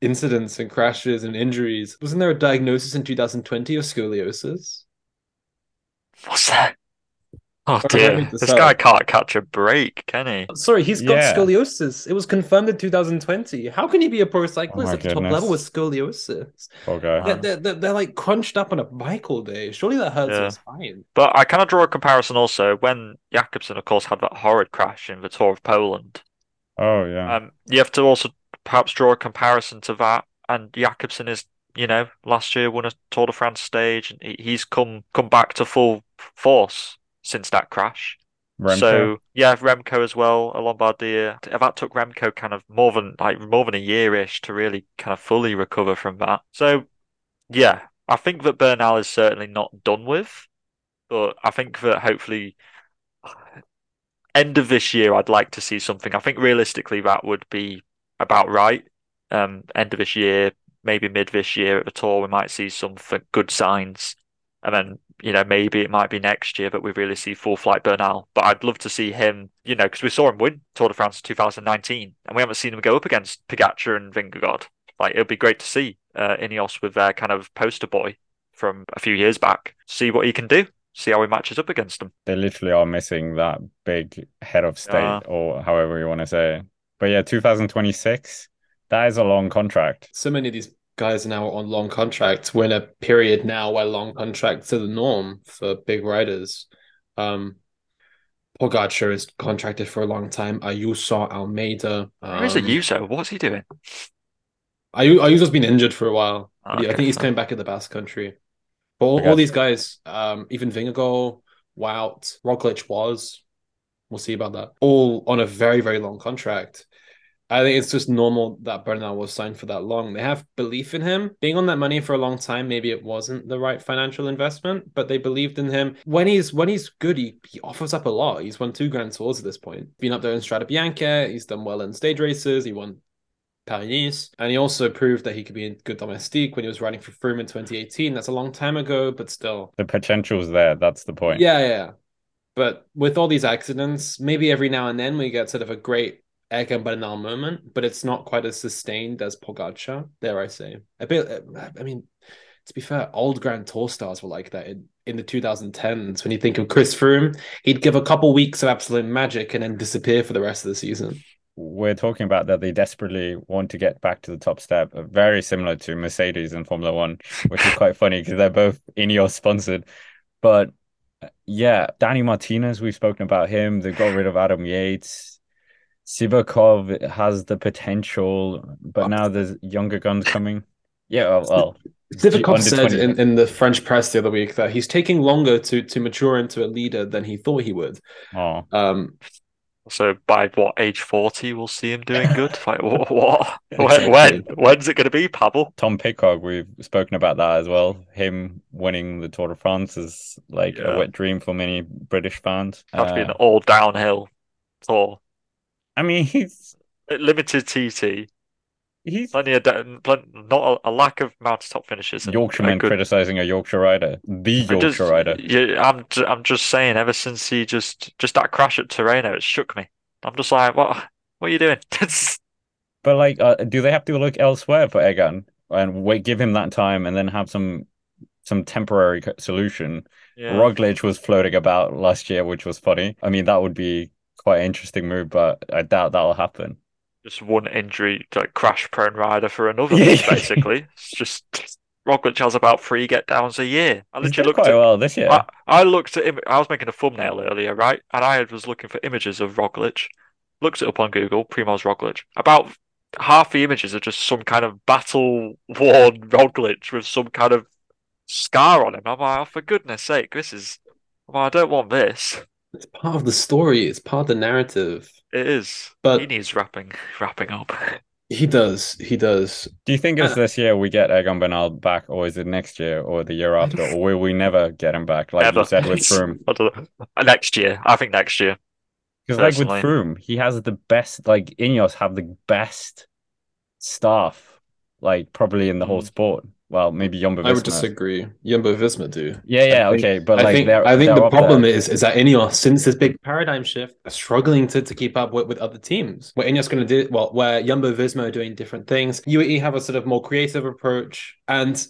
incidents and crashes and injuries. Wasn't there a diagnosis in 2020 of scoliosis? What's that? Oh dear, this up. guy can't catch a break, can he? Sorry, he's got yeah. scoliosis. It was confirmed in 2020. How can he be a pro cyclist oh at the top level with scoliosis? Okay, they're, they're, they're, they're, like crunched up on a bike all day. Surely that hurts yeah. his spine. But I kind of draw a comparison also when Jakobsen, of course, had that horrid crash in the Tour of Poland. Oh yeah. Um, you have to also perhaps draw a comparison to that. And Jakobsen is, you know, last year won a Tour de France stage, and he's come come back to full force since that crash. Remco. So yeah, Remco as well, a Lombardia. That took Remco kind of more than like more than a year ish to really kind of fully recover from that. So yeah, I think that Bernal is certainly not done with, but I think that hopefully end of this year I'd like to see something. I think realistically that would be about right. Um, end of this year, maybe mid this year at the tour, we might see some good signs, and then you know, maybe it might be next year that we really see full flight Bernal. But I'd love to see him, you know, because we saw him win Tour de France 2019 and we haven't seen him go up against Pogacar and Vingegaard. Like, it would be great to see uh, Ineos with their kind of poster boy from a few years back, see what he can do, see how he matches up against them. They literally are missing that big head of state, uh, or however you want to say it. But yeah, 2026, that is a long contract. So many of these guys are now on long contracts. We're in a period now where long contracts are the norm for big riders. Um, Pogacar is contracted for a long time. Ayuso, Almeida. Um, Where is Ayuso? What's he doing? Ayu- Ayuso's been injured for a while. Oh, okay. I think he's coming back at the Basque Country. But all, all these guys, um, even Vingegaard, Wout, Roglic was. We'll see about that. All on a very, very long contract. I think it's just normal that Bernal was signed for that long. They have belief in him. Being on that money for a long time, maybe it wasn't the right financial investment, but they believed in him. When he's when he's good, he, he offers up a lot. He's won two Grand Tours at this point. Been up there in Strade Bianche. He's done well in stage races. He won Paris, and he also proved that he could be a good domestique when he was riding for Froome in 2018. That's a long time ago, but still, the potential's there. That's the point. Yeah, yeah. But with all these accidents, maybe every now and then we get sort of a great Egan Bernal moment, but it's not quite as sustained as Pogacar, There, I say. A bit, I mean, to be fair, old Grand Tour stars were like that in, in the 2010s. When you think of Chris Froome, he'd give a couple weeks of absolute magic and then disappear for the rest of the season. We're talking about that they desperately want to get back to the top step, very similar to Mercedes in Formula One, which is quite funny because they're both Ineos sponsored. But yeah, Danny Martinez, we've spoken about him. They got rid of Adam Yates Sivakov has the potential, but now there's younger guns coming. Yeah, well, well Sivakov said in, in the French press the other week that he's taking longer to to mature into a leader than he thought he would. Oh. Um, so by what age forty we'll see him doing <laughs> good? like what? what? When, when? When's it going to be, Pavel? Tom Pidcock, we've spoken about that as well. Him winning the Tour de France is like yeah. a wet dream for many British fans. Have uh, to be an all downhill tour. I mean, he's limited TT. He's plenty of plenty, not a, a, lack of mountaintop finishes. Yorkshireman good... criticizing a Yorkshire rider, the Yorkshire just, rider. Yeah, I'm I'm just saying. Ever since he just just that crash at Tirreno, it shook me. I'm just like, what? What are you doing? <laughs> but like, uh, do they have to look elsewhere for Egan? and wait, give him that time, and then have some some temporary solution. Yeah. Roglic was floating about last year, which was funny. I mean, that would be quite an interesting move, but I doubt that'll happen. Just one injury, like crash prone rider for another, <laughs> basically. It's just Roglic has about three get downs a year. I literally looked quite at, well this year. I, I looked at him. I was making a thumbnail earlier, right? And I was looking for images of Roglic. Looked it up on Google, Primoz Roglic. About half the images are just some kind of battle worn <laughs> Roglic with some kind of scar on him. I'm like, oh, for goodness sake, this is. Well, I don't want this. It's part of the story. It's part of the narrative. It is, but he needs wrapping, <laughs> wrapping up. He does. He does. Do you think it's uh, this year we get Egan Bernal back, or is it next year, or the year after, or will we never get him back? Like you said with <laughs> Froome. Next year, I think next year. Because like with Froome, he has the best. Like Ineos have the best staff, like probably in the mm. whole sport. Well, maybe Jumbo. Visma. I would disagree. Jumbo Visma do. Yeah, yeah, think, okay, but I like, think I think the problem there. is is that Ineos, since this big paradigm shift, are struggling to, to keep up with, with other teams. Where Ineos going to do well, where Jumbo Visma are doing different things. UAE have a sort of more creative approach, and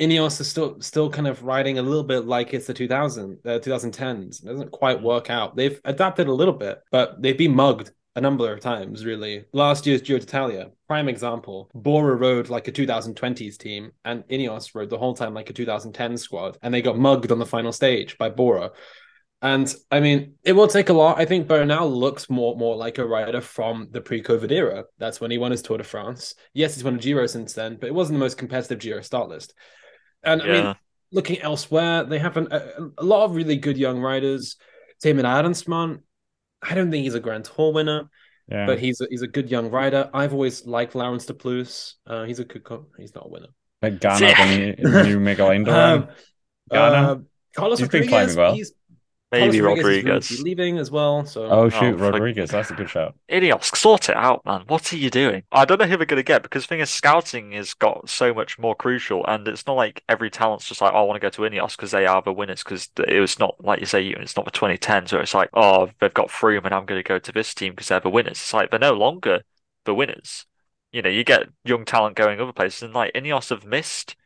Ineos is still still kind of riding a little bit like it's the 2000 uh, 2010s. It doesn't quite work out. They've adapted a little bit, but they've been mugged a number of times, really. Last year's Giro d'Italia, prime example. Bora rode like a 2020s team, and Ineos rode the whole time like a 2010 squad, and they got mugged on the final stage by Bora. And I mean, it will take a lot. I think Bernal looks more more like a rider from the pre-COVID era. That's when he won his Tour de France. Yes, he's won a Giro since then, but it wasn't the most competitive Giro start list. And yeah. I mean, looking elsewhere, they have an, a, a, lot of really good young riders. Thymen Arensman, I don't think he's a Grand Tour winner, yeah. but he's a, he's a good young rider. I've always liked Laurens De Plus. Uh, he's a good. Co- he's not a winner. Like Ganna, the <laughs> new Miguel Indurain. Um, Ganna. Uh, Carlos he's Rodriguez, been climbing well. He's Maybe Rodriguez. Rodriguez. leaving as well. So oh, oh shoot, oh, Rodriguez, that's a good shout. Ineos, sort it out, man. What are you doing? I don't know who we're gonna get because the thing is, scouting has got so much more crucial, and it's not like every talent's just like, oh, I want to go to Ineos because they are the winners. Because it was not like you say, it's not the 2010s where it's like, oh, they've got Froome, and I'm going to go to this team because they're the winners. It's like they're no longer the winners. You know, you get young talent going other places, and like Ineos have missed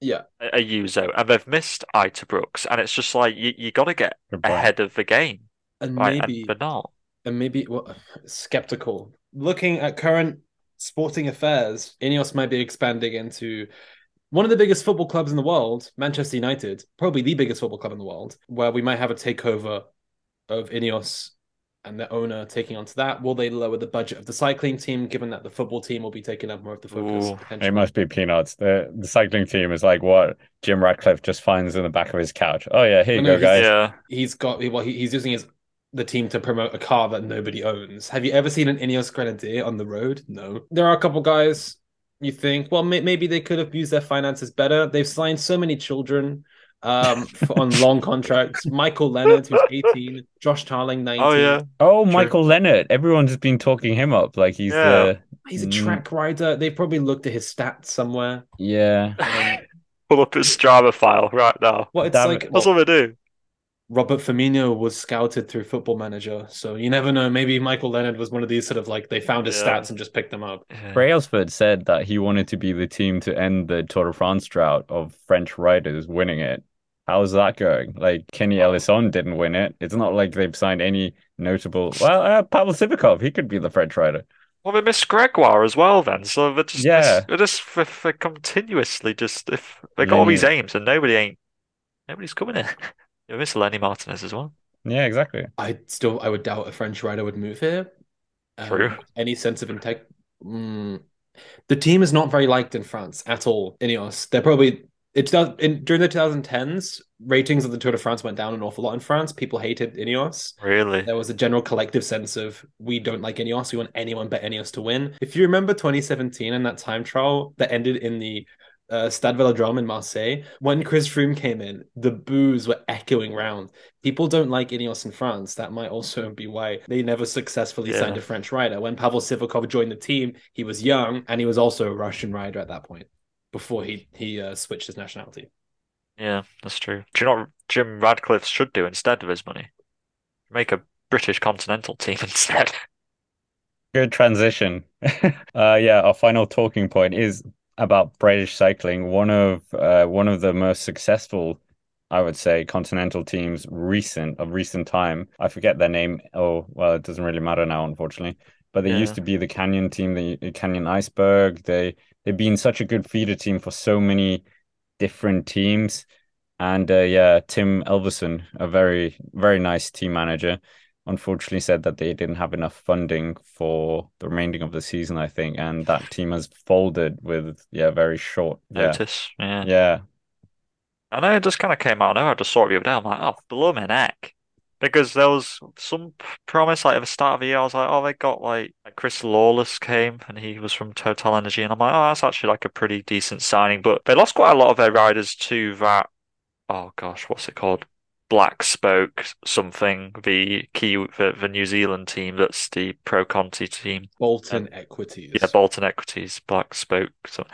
yeah a Ayuso, and they've missed Ita Brooks, and it's just like you you got to get ahead of the game, and right? maybe and they're not, and maybe well, skeptical. Looking at current sporting affairs, Ineos might be expanding into one of the biggest football clubs in the world, Manchester United, probably the biggest football club in the world, where we might have a takeover of Ineos and the owner taking onto that? Will they lower the budget of the cycling team, given that the football team will be taking up more of the focus? it must be peanuts. The the cycling team is like what Jim Ratcliffe just finds in the back of his couch. Oh yeah, here you go, guys. Yeah, he's got well, he, he's using his the team to promote a car that nobody owns. Have you ever seen an Ineos Grenadier on the road? No. There are a couple guys you think, well, may- maybe they could have used their finances better. They've signed so many children um, on long contracts. Michael Leonard, who's 18, Josh Tarling, 19. Oh, yeah. Oh, Michael Leonard. Everyone's been talking him up like he's yeah. the. He's a track rider. They've probably looked at his stats somewhere. Yeah. Um, Pull up his Strava file right now. What it's Damn like. It. That's what they do. Robert Firmino was scouted through Football Manager, so you never know. Maybe Michael Leonard was one of these sort of like they found his yeah. stats and just picked them up. Yeah. Brailsford said that he wanted to be the team to end the Tour de France drought of French riders winning it, How's that going? Like Kenny Elissonde didn't win it. It's not like they've signed any notable. <laughs> Well, uh, Pavel Sivakov, he could be the French rider. Well, they missed Gregoire as well, then. So they're just, yeah, they're just they're, they're continuously just if they got yeah. all these aims and nobody ain't nobody's coming in. <laughs> you miss Lenny Martinez as well. Yeah, exactly. I still I would doubt a French rider would move here. Um, True. Any sense of integ- mm, the team is not very liked in France at all. Ineos, they're probably it in, during the 2010s, ratings of the Tour de France went down an awful lot in France. People hated Ineos. Really? There was a general collective sense of we don't like Ineos. We want anyone but Ineos to win. If you remember 2017 and that time trial that ended in the uh, Stade Velodrome in Marseille, when Chris Froome came in, the boos were echoing round. People don't like Ineos in France. That might also <laughs> be why they never successfully yeah. signed a French rider. When Pavel Sivakov joined the team, he was young and he was also a Russian rider at that point before he he uh, switched his nationality. Yeah, that's true. Do you know what Jim Ratcliffe should do instead of his money? Make a British continental team <laughs> instead. Good transition. <laughs> uh, yeah, our final talking point is about British cycling. One of uh, one of the most successful, I would say, continental teams recent of recent time. I forget their name. Oh, well, it doesn't really matter now, unfortunately. But they Yeah. used to be the Canyon team, the, the Canyon Eisberg. They they've been such a good feeder team for so many different teams. And uh, yeah, Tim Elverson, a very very nice team manager unfortunately said that they didn't have enough funding for the remaining of the season, I think, and that team has folded with yeah, very short. Yeah. Notice. Yeah. Yeah. I know it just kind of came out. I know I just saw it the other day. I'm like, oh, blooming heck. Because there was some promise, like at the start of the year, I was like, oh, they got like, like Chris Lawless came and he was from Total Energy. And I'm like, oh, that's actually like a pretty decent signing. But they lost quite a lot of their riders to that, oh gosh, what's it called? Black Spoke something, the key, the, the New Zealand team that's the Pro Conti team. Bolton Equities. Yeah, Bolton Equities, Black Spoke. So,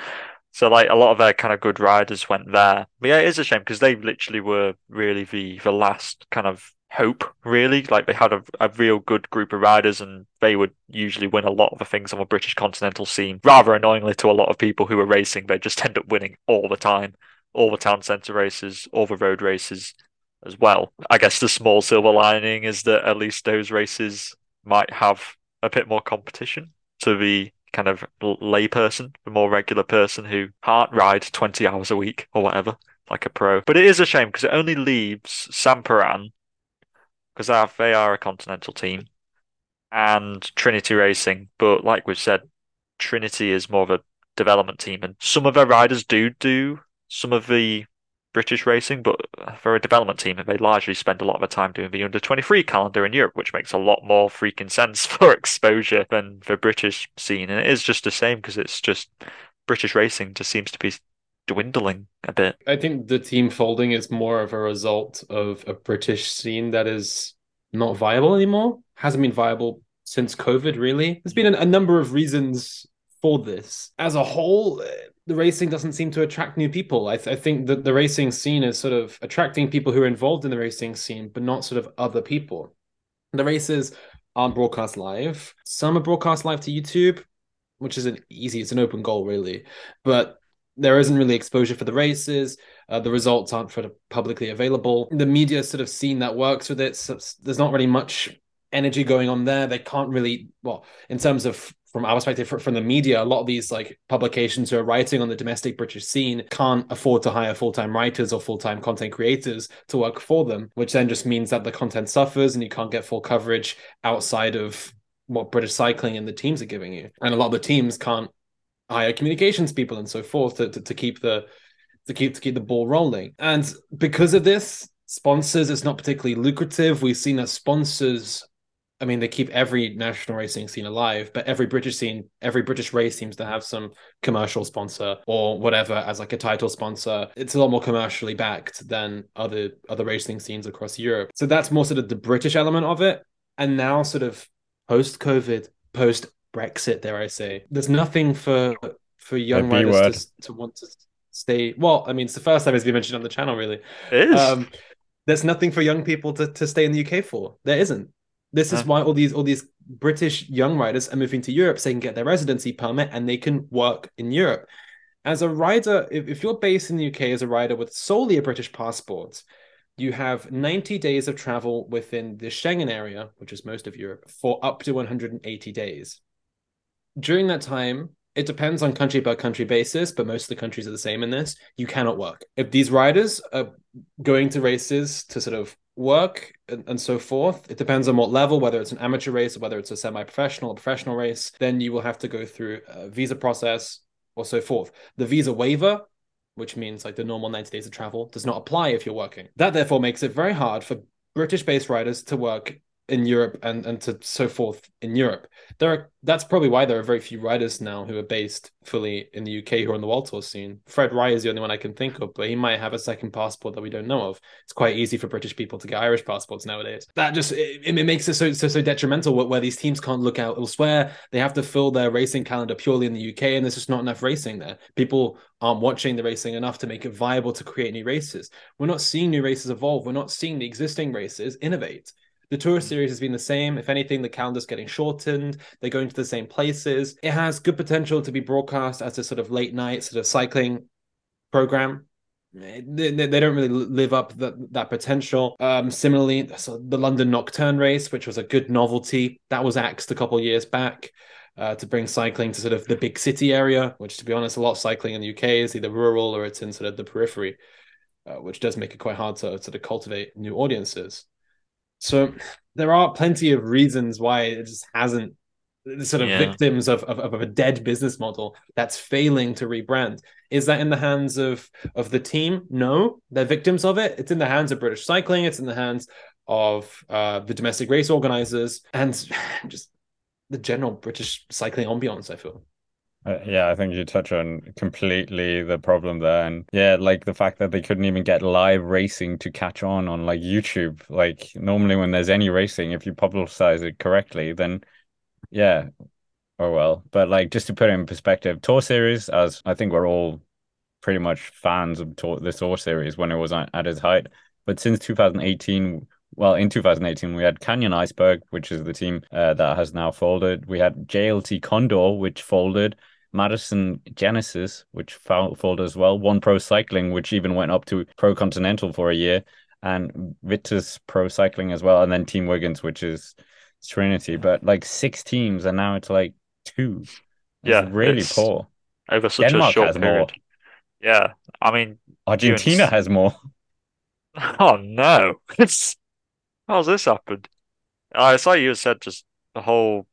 so like a lot of their kind of good riders went there. But yeah, it is a shame because they literally were really the the last kind of hope, really. Like they had a, a real good group of riders and they would usually win a lot of the things on the British continental scene. Rather annoyingly to a lot of people who were racing, they just <laughs> end up winning all the time. All the town centre races, all the road races as well. I guess the small silver lining is that at least those races might have a bit more competition to the kind of layperson, the more regular person who can't ride 20 hours a week or whatever, like a pro. But it is a shame because it only leaves Saint Piran, because they are a continental team, and Trinity Racing. But like we've said, Trinity is more of a development team, and some of their riders do do some of the British racing, but for a development team, they largely spend a lot of their time doing the under 23 calendar in Europe, which makes a lot more freaking sense <laughs> for exposure than the British scene. And it is just the same because it's just British racing just seems to be dwindling a bit. I think the team folding is more of a result of a British scene that is not viable anymore. Hasn't been viable since COVID, really. There's been a, a number of reasons for this. As a whole, the racing doesn't seem to attract new people. I, th- I think that the racing scene is sort of attracting people who are involved in the racing scene, but not sort of other people. The races aren't broadcast live. Some are broadcast live to YouTube, which isn't easy. It's an open goal, really. But there isn't really exposure for the races. Uh, the results aren't for publicly available. The media sort of scene that works with it. So there's not really much energy going on there. They can't really, well, in terms of from our perspective from the media a lot of these like publications who are writing on the domestic british scene can't afford to hire full-time writers or full-time content creators to work for them which then just means that the content suffers and you can't get full coverage outside of what british cycling and the teams are giving you and a lot of the teams can't hire communications people and so forth to, to, to keep the to keep to keep the ball rolling and because of this sponsors it's not particularly lucrative we've seen that sponsors I mean, they keep every national racing scene alive, but every British scene, every British race seems to have some commercial sponsor or whatever as like a title sponsor. It's a lot more commercially backed than other other racing scenes across Europe. So that's more sort of the British element of it. And now, sort of post COVID, post Brexit, dare I say, there's nothing for for young riders to, to, want to stay. Well, I mean, it's the first time it's been mentioned on the channel, really. It is. Um, there's nothing for young people to, to stay in the UK for. There isn't. This is why all these all these British young riders are moving to Europe so they can get their residency permit and they can work in Europe. As a rider, if, if you're based in the UK as a rider with solely a British passport, you have 90 days of travel within the Schengen area, which is most of Europe, for up to 180 days. During that time, it depends on country by country basis, but most of the countries are the same in this. You cannot work. If these riders are going to races to sort of work and, and, so forth. It depends on what level, whether it's an amateur race or whether it's a semi-professional or professional race. Then you will have to go through a visa process or so forth. The visa waiver, which means like the normal 90 days of travel, does not apply if you're working. That therefore makes it very hard for British-based riders to work in Europe and and to so forth in Europe. There are that's probably why there are very few riders now who are based fully in the UK who are on the World Tour scene. Fred Wright is the only one I can think of, but he might have a second passport that we don't know of. It's quite easy for British people to get Irish passports nowadays. That just it, it makes it so so so detrimental where, where these teams can't look out elsewhere. They have to fill their racing calendar purely in the UK, and there's just not enough racing there. People aren't watching the racing enough to make it viable to create new races. We're not seeing new races evolve. We're not seeing the existing races innovate The tour series has been the same. If anything, the calendar's getting shortened. They're going to the same places. It has good potential to be broadcast as a sort of late night sort of cycling program. They, they, don't really live up that that potential. Um, similarly, so the London Nocturne race, which was a good novelty, that was axed a couple years back. Uh, to bring cycling to sort of the big city area, which, to be honest, a lot of cycling in the UK is either rural or it's in sort of the periphery, uh, which does make it quite hard to sort of cultivate new audiences. So there are plenty of reasons why it just hasn't sort of Yeah. victims of, of, of a dead business model that's failing to rebrand. Is that in the hands of of the team? No, they're victims of it. It's in the hands of British cycling. It's in the hands of uh, the domestic race organizers and <sighs> just the general British cycling ambiance. I feel. Uh, yeah, I think you touch on completely the problem there. And yeah, like the fact that they couldn't even get live racing to catch on on like YouTube. Like normally when there's any racing, if you publicize it correctly, then yeah, oh well. But like just to put it in perspective, Tour Series, as I think we're all pretty much fans of tour, the Tour Series when it was at its height. But since 2018, well, in 2018, we had Canyon Eisberg, which is the team uh, that has now folded. We had JLT Condor, which folded. Madison Genesis, which fol- folded as well. One Pro Cycling, which even went up to Pro Continental for a year, and Vitus Pro Cycling as well. And then Team Wiggins, which is Trinity. But like six teams, and now it's like two. It's Yeah, really poor. Oh, over such Denmark a short has more. period. Yeah, I mean, Argentina has more. <laughs> oh no, it's <laughs> how's this happened? I saw you said just the whole.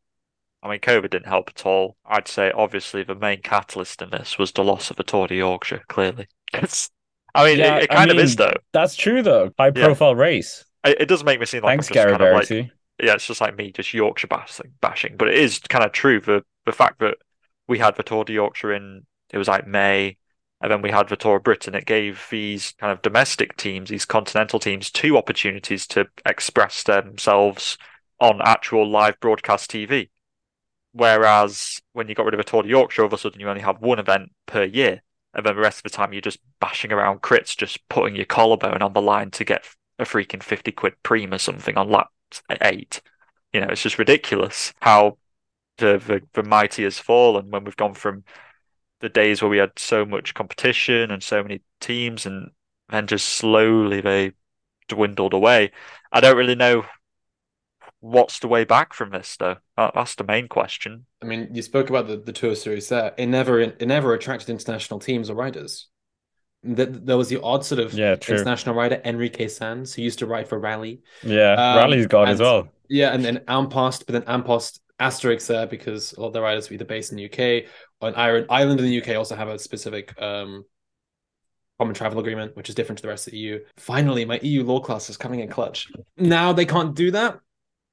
I mean, COVID didn't help at all. I'd say obviously the main catalyst in this was the loss of the Tour de Yorkshire. Clearly, <laughs> it's. I mean, Yeah, it, it I kind of is though. That's true though. High Yeah. profile race. It, it does make me seem like Thanks, I'm just Gary kind of like yeah, it's just like me, just Yorkshire bashing, bashing. But it is kind of true for the fact that we had the Tour de Yorkshire in it was like May, and then we had the Tour of Britain. It gave these kind of domestic teams, these continental teams, two opportunities to express themselves on actual live broadcast TV. Whereas when you got rid of a Tour de Yorkshire, all of a sudden you only have one event per year, and then the rest of the time you're just bashing around crits, just putting your collarbone on the line to get a freaking 50 quid preem or something on lap eight. You know, it's just ridiculous how the, the, the mighty has fallen when we've gone from the days where we had so much competition and so many teams and then just slowly they dwindled away. I don't really know what's the way back from this though. That, that's the main question. I mean, you spoke about the, the tour series there. It never it never attracted international teams or riders. Th- There was the odd sort of Yeah, true. international rider Enrique Sanz, who used to ride for Rally. Yeah, Um, Rally's gone as well. Yeah, and then An Post, but then An Post asterisks there because a lot of the riders were either based in the UK or in Ireland. Ireland and the UK also have a specific um, common travel agreement, which is different to the rest of the EU. Finally, my EU law class is coming in clutch. Now they can't do that.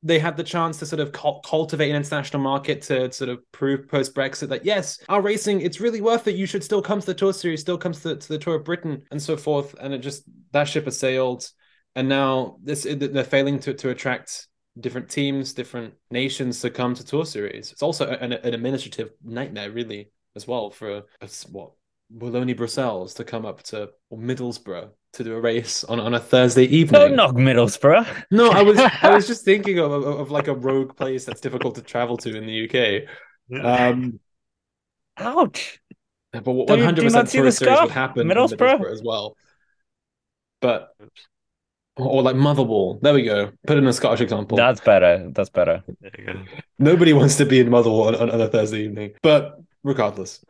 They had the chance to sort of cul- cultivate an international market to sort of prove post Brexit that yes, our racing it's really worth it. You should still come to the Tour Series, still come to the, to the Tour of Britain, and so forth. And it just that ship has sailed, and now this they're failing to to attract different teams, different nations to come to Tour Series. It's also an, an administrative nightmare, really, as well for a, what Wallonie Brussels to come up to or Middlesbrough to do a race on, on a Thursday evening. Don't knock Middlesbrough. No, I was <laughs> I was just thinking of, of of like a rogue place that's difficult to travel to in the UK. Um, Ouch. but Do one you- hundred do you not percent see Tour the Series would happen in Middlesbrough? Middlesbrough as well. But or, or like Motherwell. There we go. Put in a Scottish example. That's better. That's better. There you go. Nobody wants to be in Motherwell on, on, on a Thursday evening. But regardless,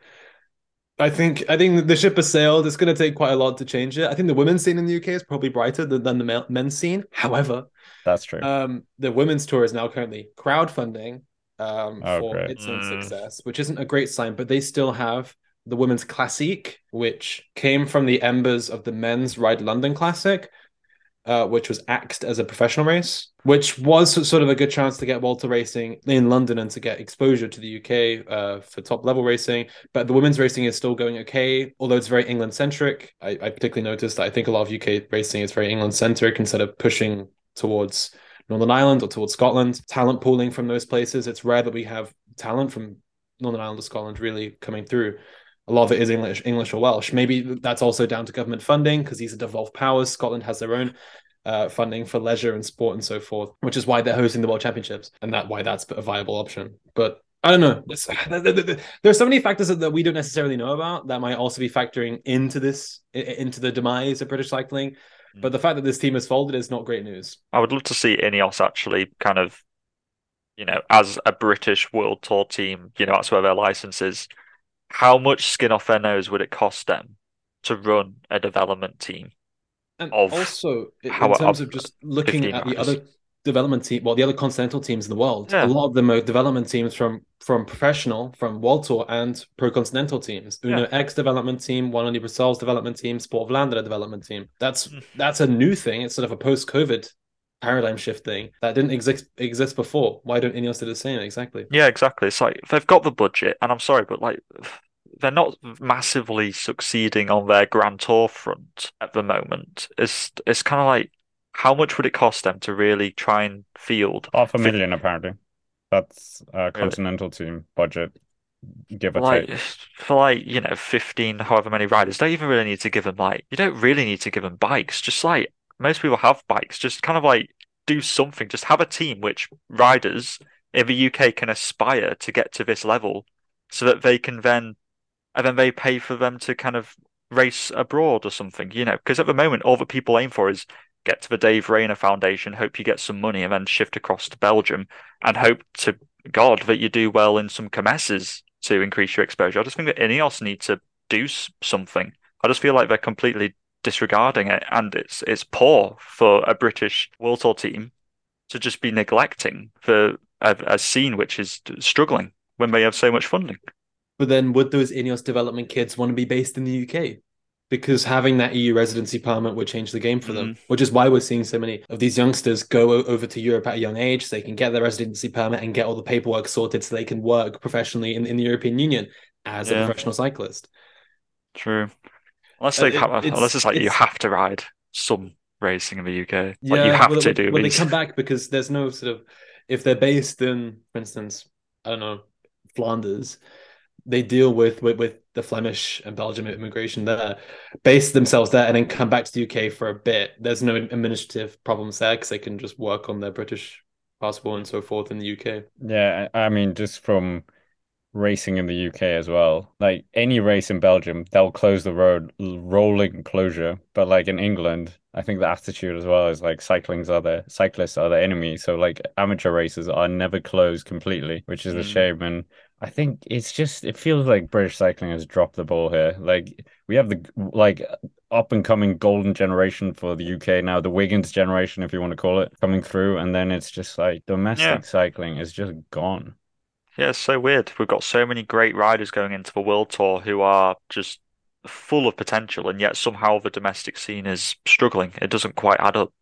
I think I think the ship has sailed. It's going to take quite a lot to change it. I think the women's scene in the UK is probably brighter than, than the men's scene. However, That's true. um, the women's tour is now currently crowdfunding um, Oh, for great. its own Mm. success, which isn't a great sign. But they still have the women's classique, which came from the embers of the men's Ride London Classic, uh, which was axed as a professional race, which was sort of a good chance to get Walter racing in London and to get exposure to the UK uh, for top level racing. But the women's racing is still going okay, although it's very England centric. I, I particularly noticed that I think a lot of UK racing is very England centric instead of pushing towards Northern Ireland or towards Scotland. Talent pooling from those places. It's rare that we have talent from Northern Ireland or Scotland really coming through. A lot of it is English, English or Welsh. Maybe that's also down to government funding because these are devolved powers. Scotland has their own uh, funding for leisure and sport and so forth, which is why they're hosting the World Championships and that why that's a viable option. But I don't know. <sighs> There's so many factors that we don't necessarily know about that might also be factoring into this, into the demise of British cycling. But the fact that this team has folded is not great news. I would love to see Ineos actually kind of, you know, as a British World Tour team, you know, that's where their license is. How much skin off their nose would it cost them to run a development team? And also, in terms of just looking at the other development team, well, the other continental teams in the world, yeah. a lot of them are development teams from from professional, from World Tour and pro continental teams. Uno yeah. X development team, Juan Brussels development team, Sport Vlaanderen development team. That's mm. that's a new thing. It's sort of a post COVID paradigm shift thing that didn't exist exist before. Why don't Ineos do the same? Exactly. Yeah, exactly. It's like they've got the budget, and I'm sorry, but like they're not massively succeeding on their Grand Tour front at the moment. It's it's kind of like how much would it cost them to really try and field half a million apparently. That's a continental really? team budget, give or like, take. For like you know fifteen, however many riders, don't even really need to give them like you don't really need to give them bikes. Just like most people have bikes, just kind of like do something. Just have a team which riders in the UK can aspire to get to this level, so that they can then and then they pay for them to kind of race abroad or something, you know, because at the moment, all that people aim for is get to the Dave Rayner Foundation, hope you get some money, and then shift across to Belgium and hope to God that you do well in some kermesses to increase your exposure. I just think that Ineos need to do something. I just feel like they're completely disregarding it, and it's it's poor for a British World Tour team to just be neglecting the a, a scene which is struggling when they have so much funding. But then would those Ineos development kids want to be based in the UK? Because having that EU residency permit would change the game for them, mm. which is why we're seeing so many of these youngsters go over to Europe at a young age so they can get their residency permit and get all the paperwork sorted so they can work professionally in, in the European Union as yeah. a professional cyclist. True. Unless they uh, have, unless it's like it's, you have to ride some racing in the UK. Yeah, like you have well, to do. When they come back because there's no sort of if they're based in, for instance, I don't know, Flanders, they deal with, with with the Flemish and Belgian immigration there, base themselves there, and then come back to the UK for a bit. There's no administrative problems there because they can just work on their British passport and so forth in the UK. Yeah, I mean, just from racing in the UK as well. Like any race in Belgium, they'll close the road, rolling closure. But like in England, I think the attitude as well is like cycling's are the cyclists are the enemy. So like amateur races are never closed completely, which is mm. a shame. And I think it's just it feels like British cycling has dropped the ball here. Like we have the like up and coming golden generation for the UK now, the Wiggins generation, if you want to call it, coming through, and then it's just like domestic yeah. cycling is just gone. Yeah, it's so weird. We've got so many great riders going into the World Tour who are just full of potential, and yet somehow the domestic scene is struggling. It doesn't quite add up.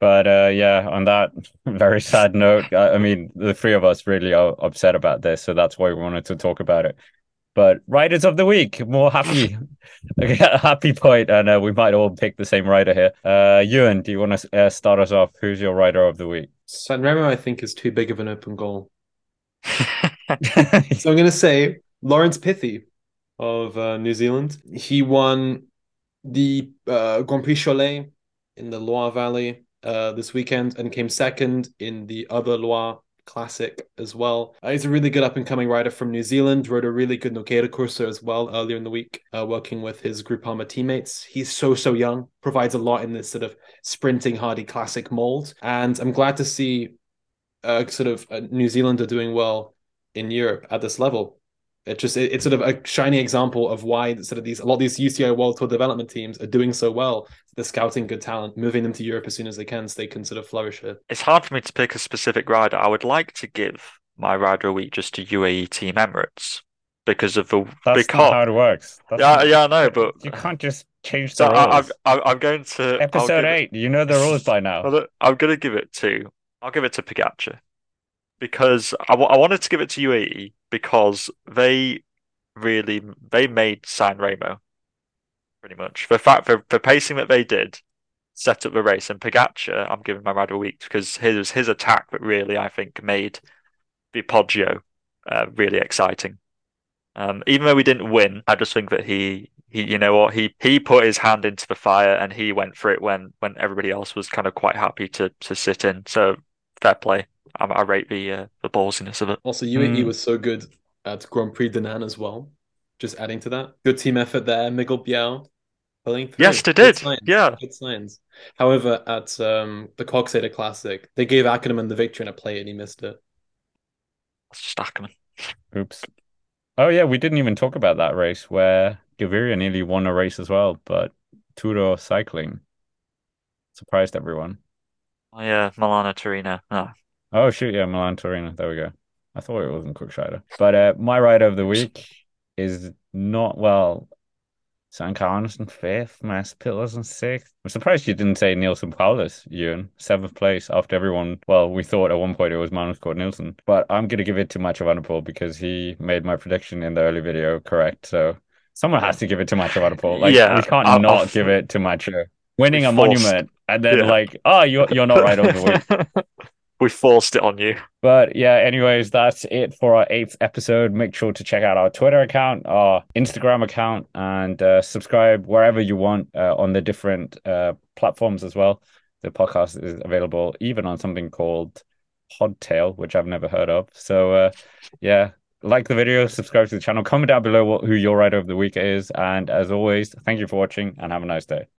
But uh, yeah, on that <laughs> very sad note, I, I, mean, the three of us really are upset about this, so that's why we wanted to talk about it. But riders of the week, more happy, <laughs> Okay, happy point, and uh, we might all pick the same rider here. Uh, Ewan, do you want to uh, start us off? Who's your rider of the week? Sanremo, I think, is too big of an open goal. <laughs> so I'm going to say Laurence Pithie of uh, New Zealand. He won the uh, Grand Prix Cholet in the Loire Valley uh, this weekend and came second in the other Loire Classic as well. Uh, he's a really good up and coming rider from New Zealand. Rode a really good Nokere Koerse as well earlier in the week, uh, working with his Groupama teammates. He's so so young, provides a lot in this sort of sprinting hardy classic mold, and I'm glad to see uh, sort of a New are doing well in Europe at this level. It just it, it's sort of a shiny example of why sort of these a lot of these UCI World Tour development teams are doing so well. They're scouting good talent, moving them to Europe as soon as they can, so they can sort of flourish here. It's hard for me to pick a specific rider. I would like to give my rider a week just to UAE Team Emirates because of the that's because, not how it works. That's yeah, not, yeah, I know, but you can't just change the so rules. I, am going to episode eight. It, you know the rules by now. I'm going to give it to. I'll give it to Pogacar because I, I wanted to give it to UAE because they really they made San Remo pretty much the fact for the pacing that they did set up the race and Pogacar I'm giving my rider a week because his his attack that really I think made the Poggio uh, really exciting. Um, even though we didn't win, I just think that he he, you know what, he he put his hand into the fire and he went for it when when everybody else was kind of quite happy to to sit in. So fair play. I, I rate the uh, the ballsiness of it. Also, UAE mm. was so good at Grand Prix de Nan as well. Just adding to that, good team effort there. Miguel Biel pulling through. Yes, they did. Yeah, good signs. However, at um, the Coxeter Classic, they gave Ackermann the victory in a play and he missed it. That's just Ackermann. Oops. Oh yeah, we didn't even talk about that race where Gaviria nearly won a race as well, but Tudor Cycling surprised everyone. Oh yeah, Milano Torino. Oh. oh shoot, yeah, Milan Torino. There we go. I thought it wasn't Quickscheider. But uh, my ride of the week is not well. Sanka Anderson fifth, Mads Pedersen sixth. I'm surprised you didn't say Neilson Powless, Ewan. Seventh place after everyone. Well, we thought at one point it was Magnus Cort Nielsen, but I'm gonna give it to Mathieu van der Poel because he made my prediction in the early video correct. So someone has to give it to Mathieu van der Poel. Like yeah, we can't I'll, not I'll... give it to Mathieu. Winning a forced. monument and then yeah. like, oh, you're you're not right over the week. <laughs> we forced it on you. But yeah, anyways, that's it for our eighth episode. Make sure to check out our Twitter account, our Instagram account, and uh, subscribe wherever you want uh, on the different uh, platforms as well. The podcast is available even on something called Podtail, which I've never heard of. So uh, yeah, like the video, subscribe to the channel, comment down below what, who your rider of the week is, and as always, thank you for watching and have a nice day.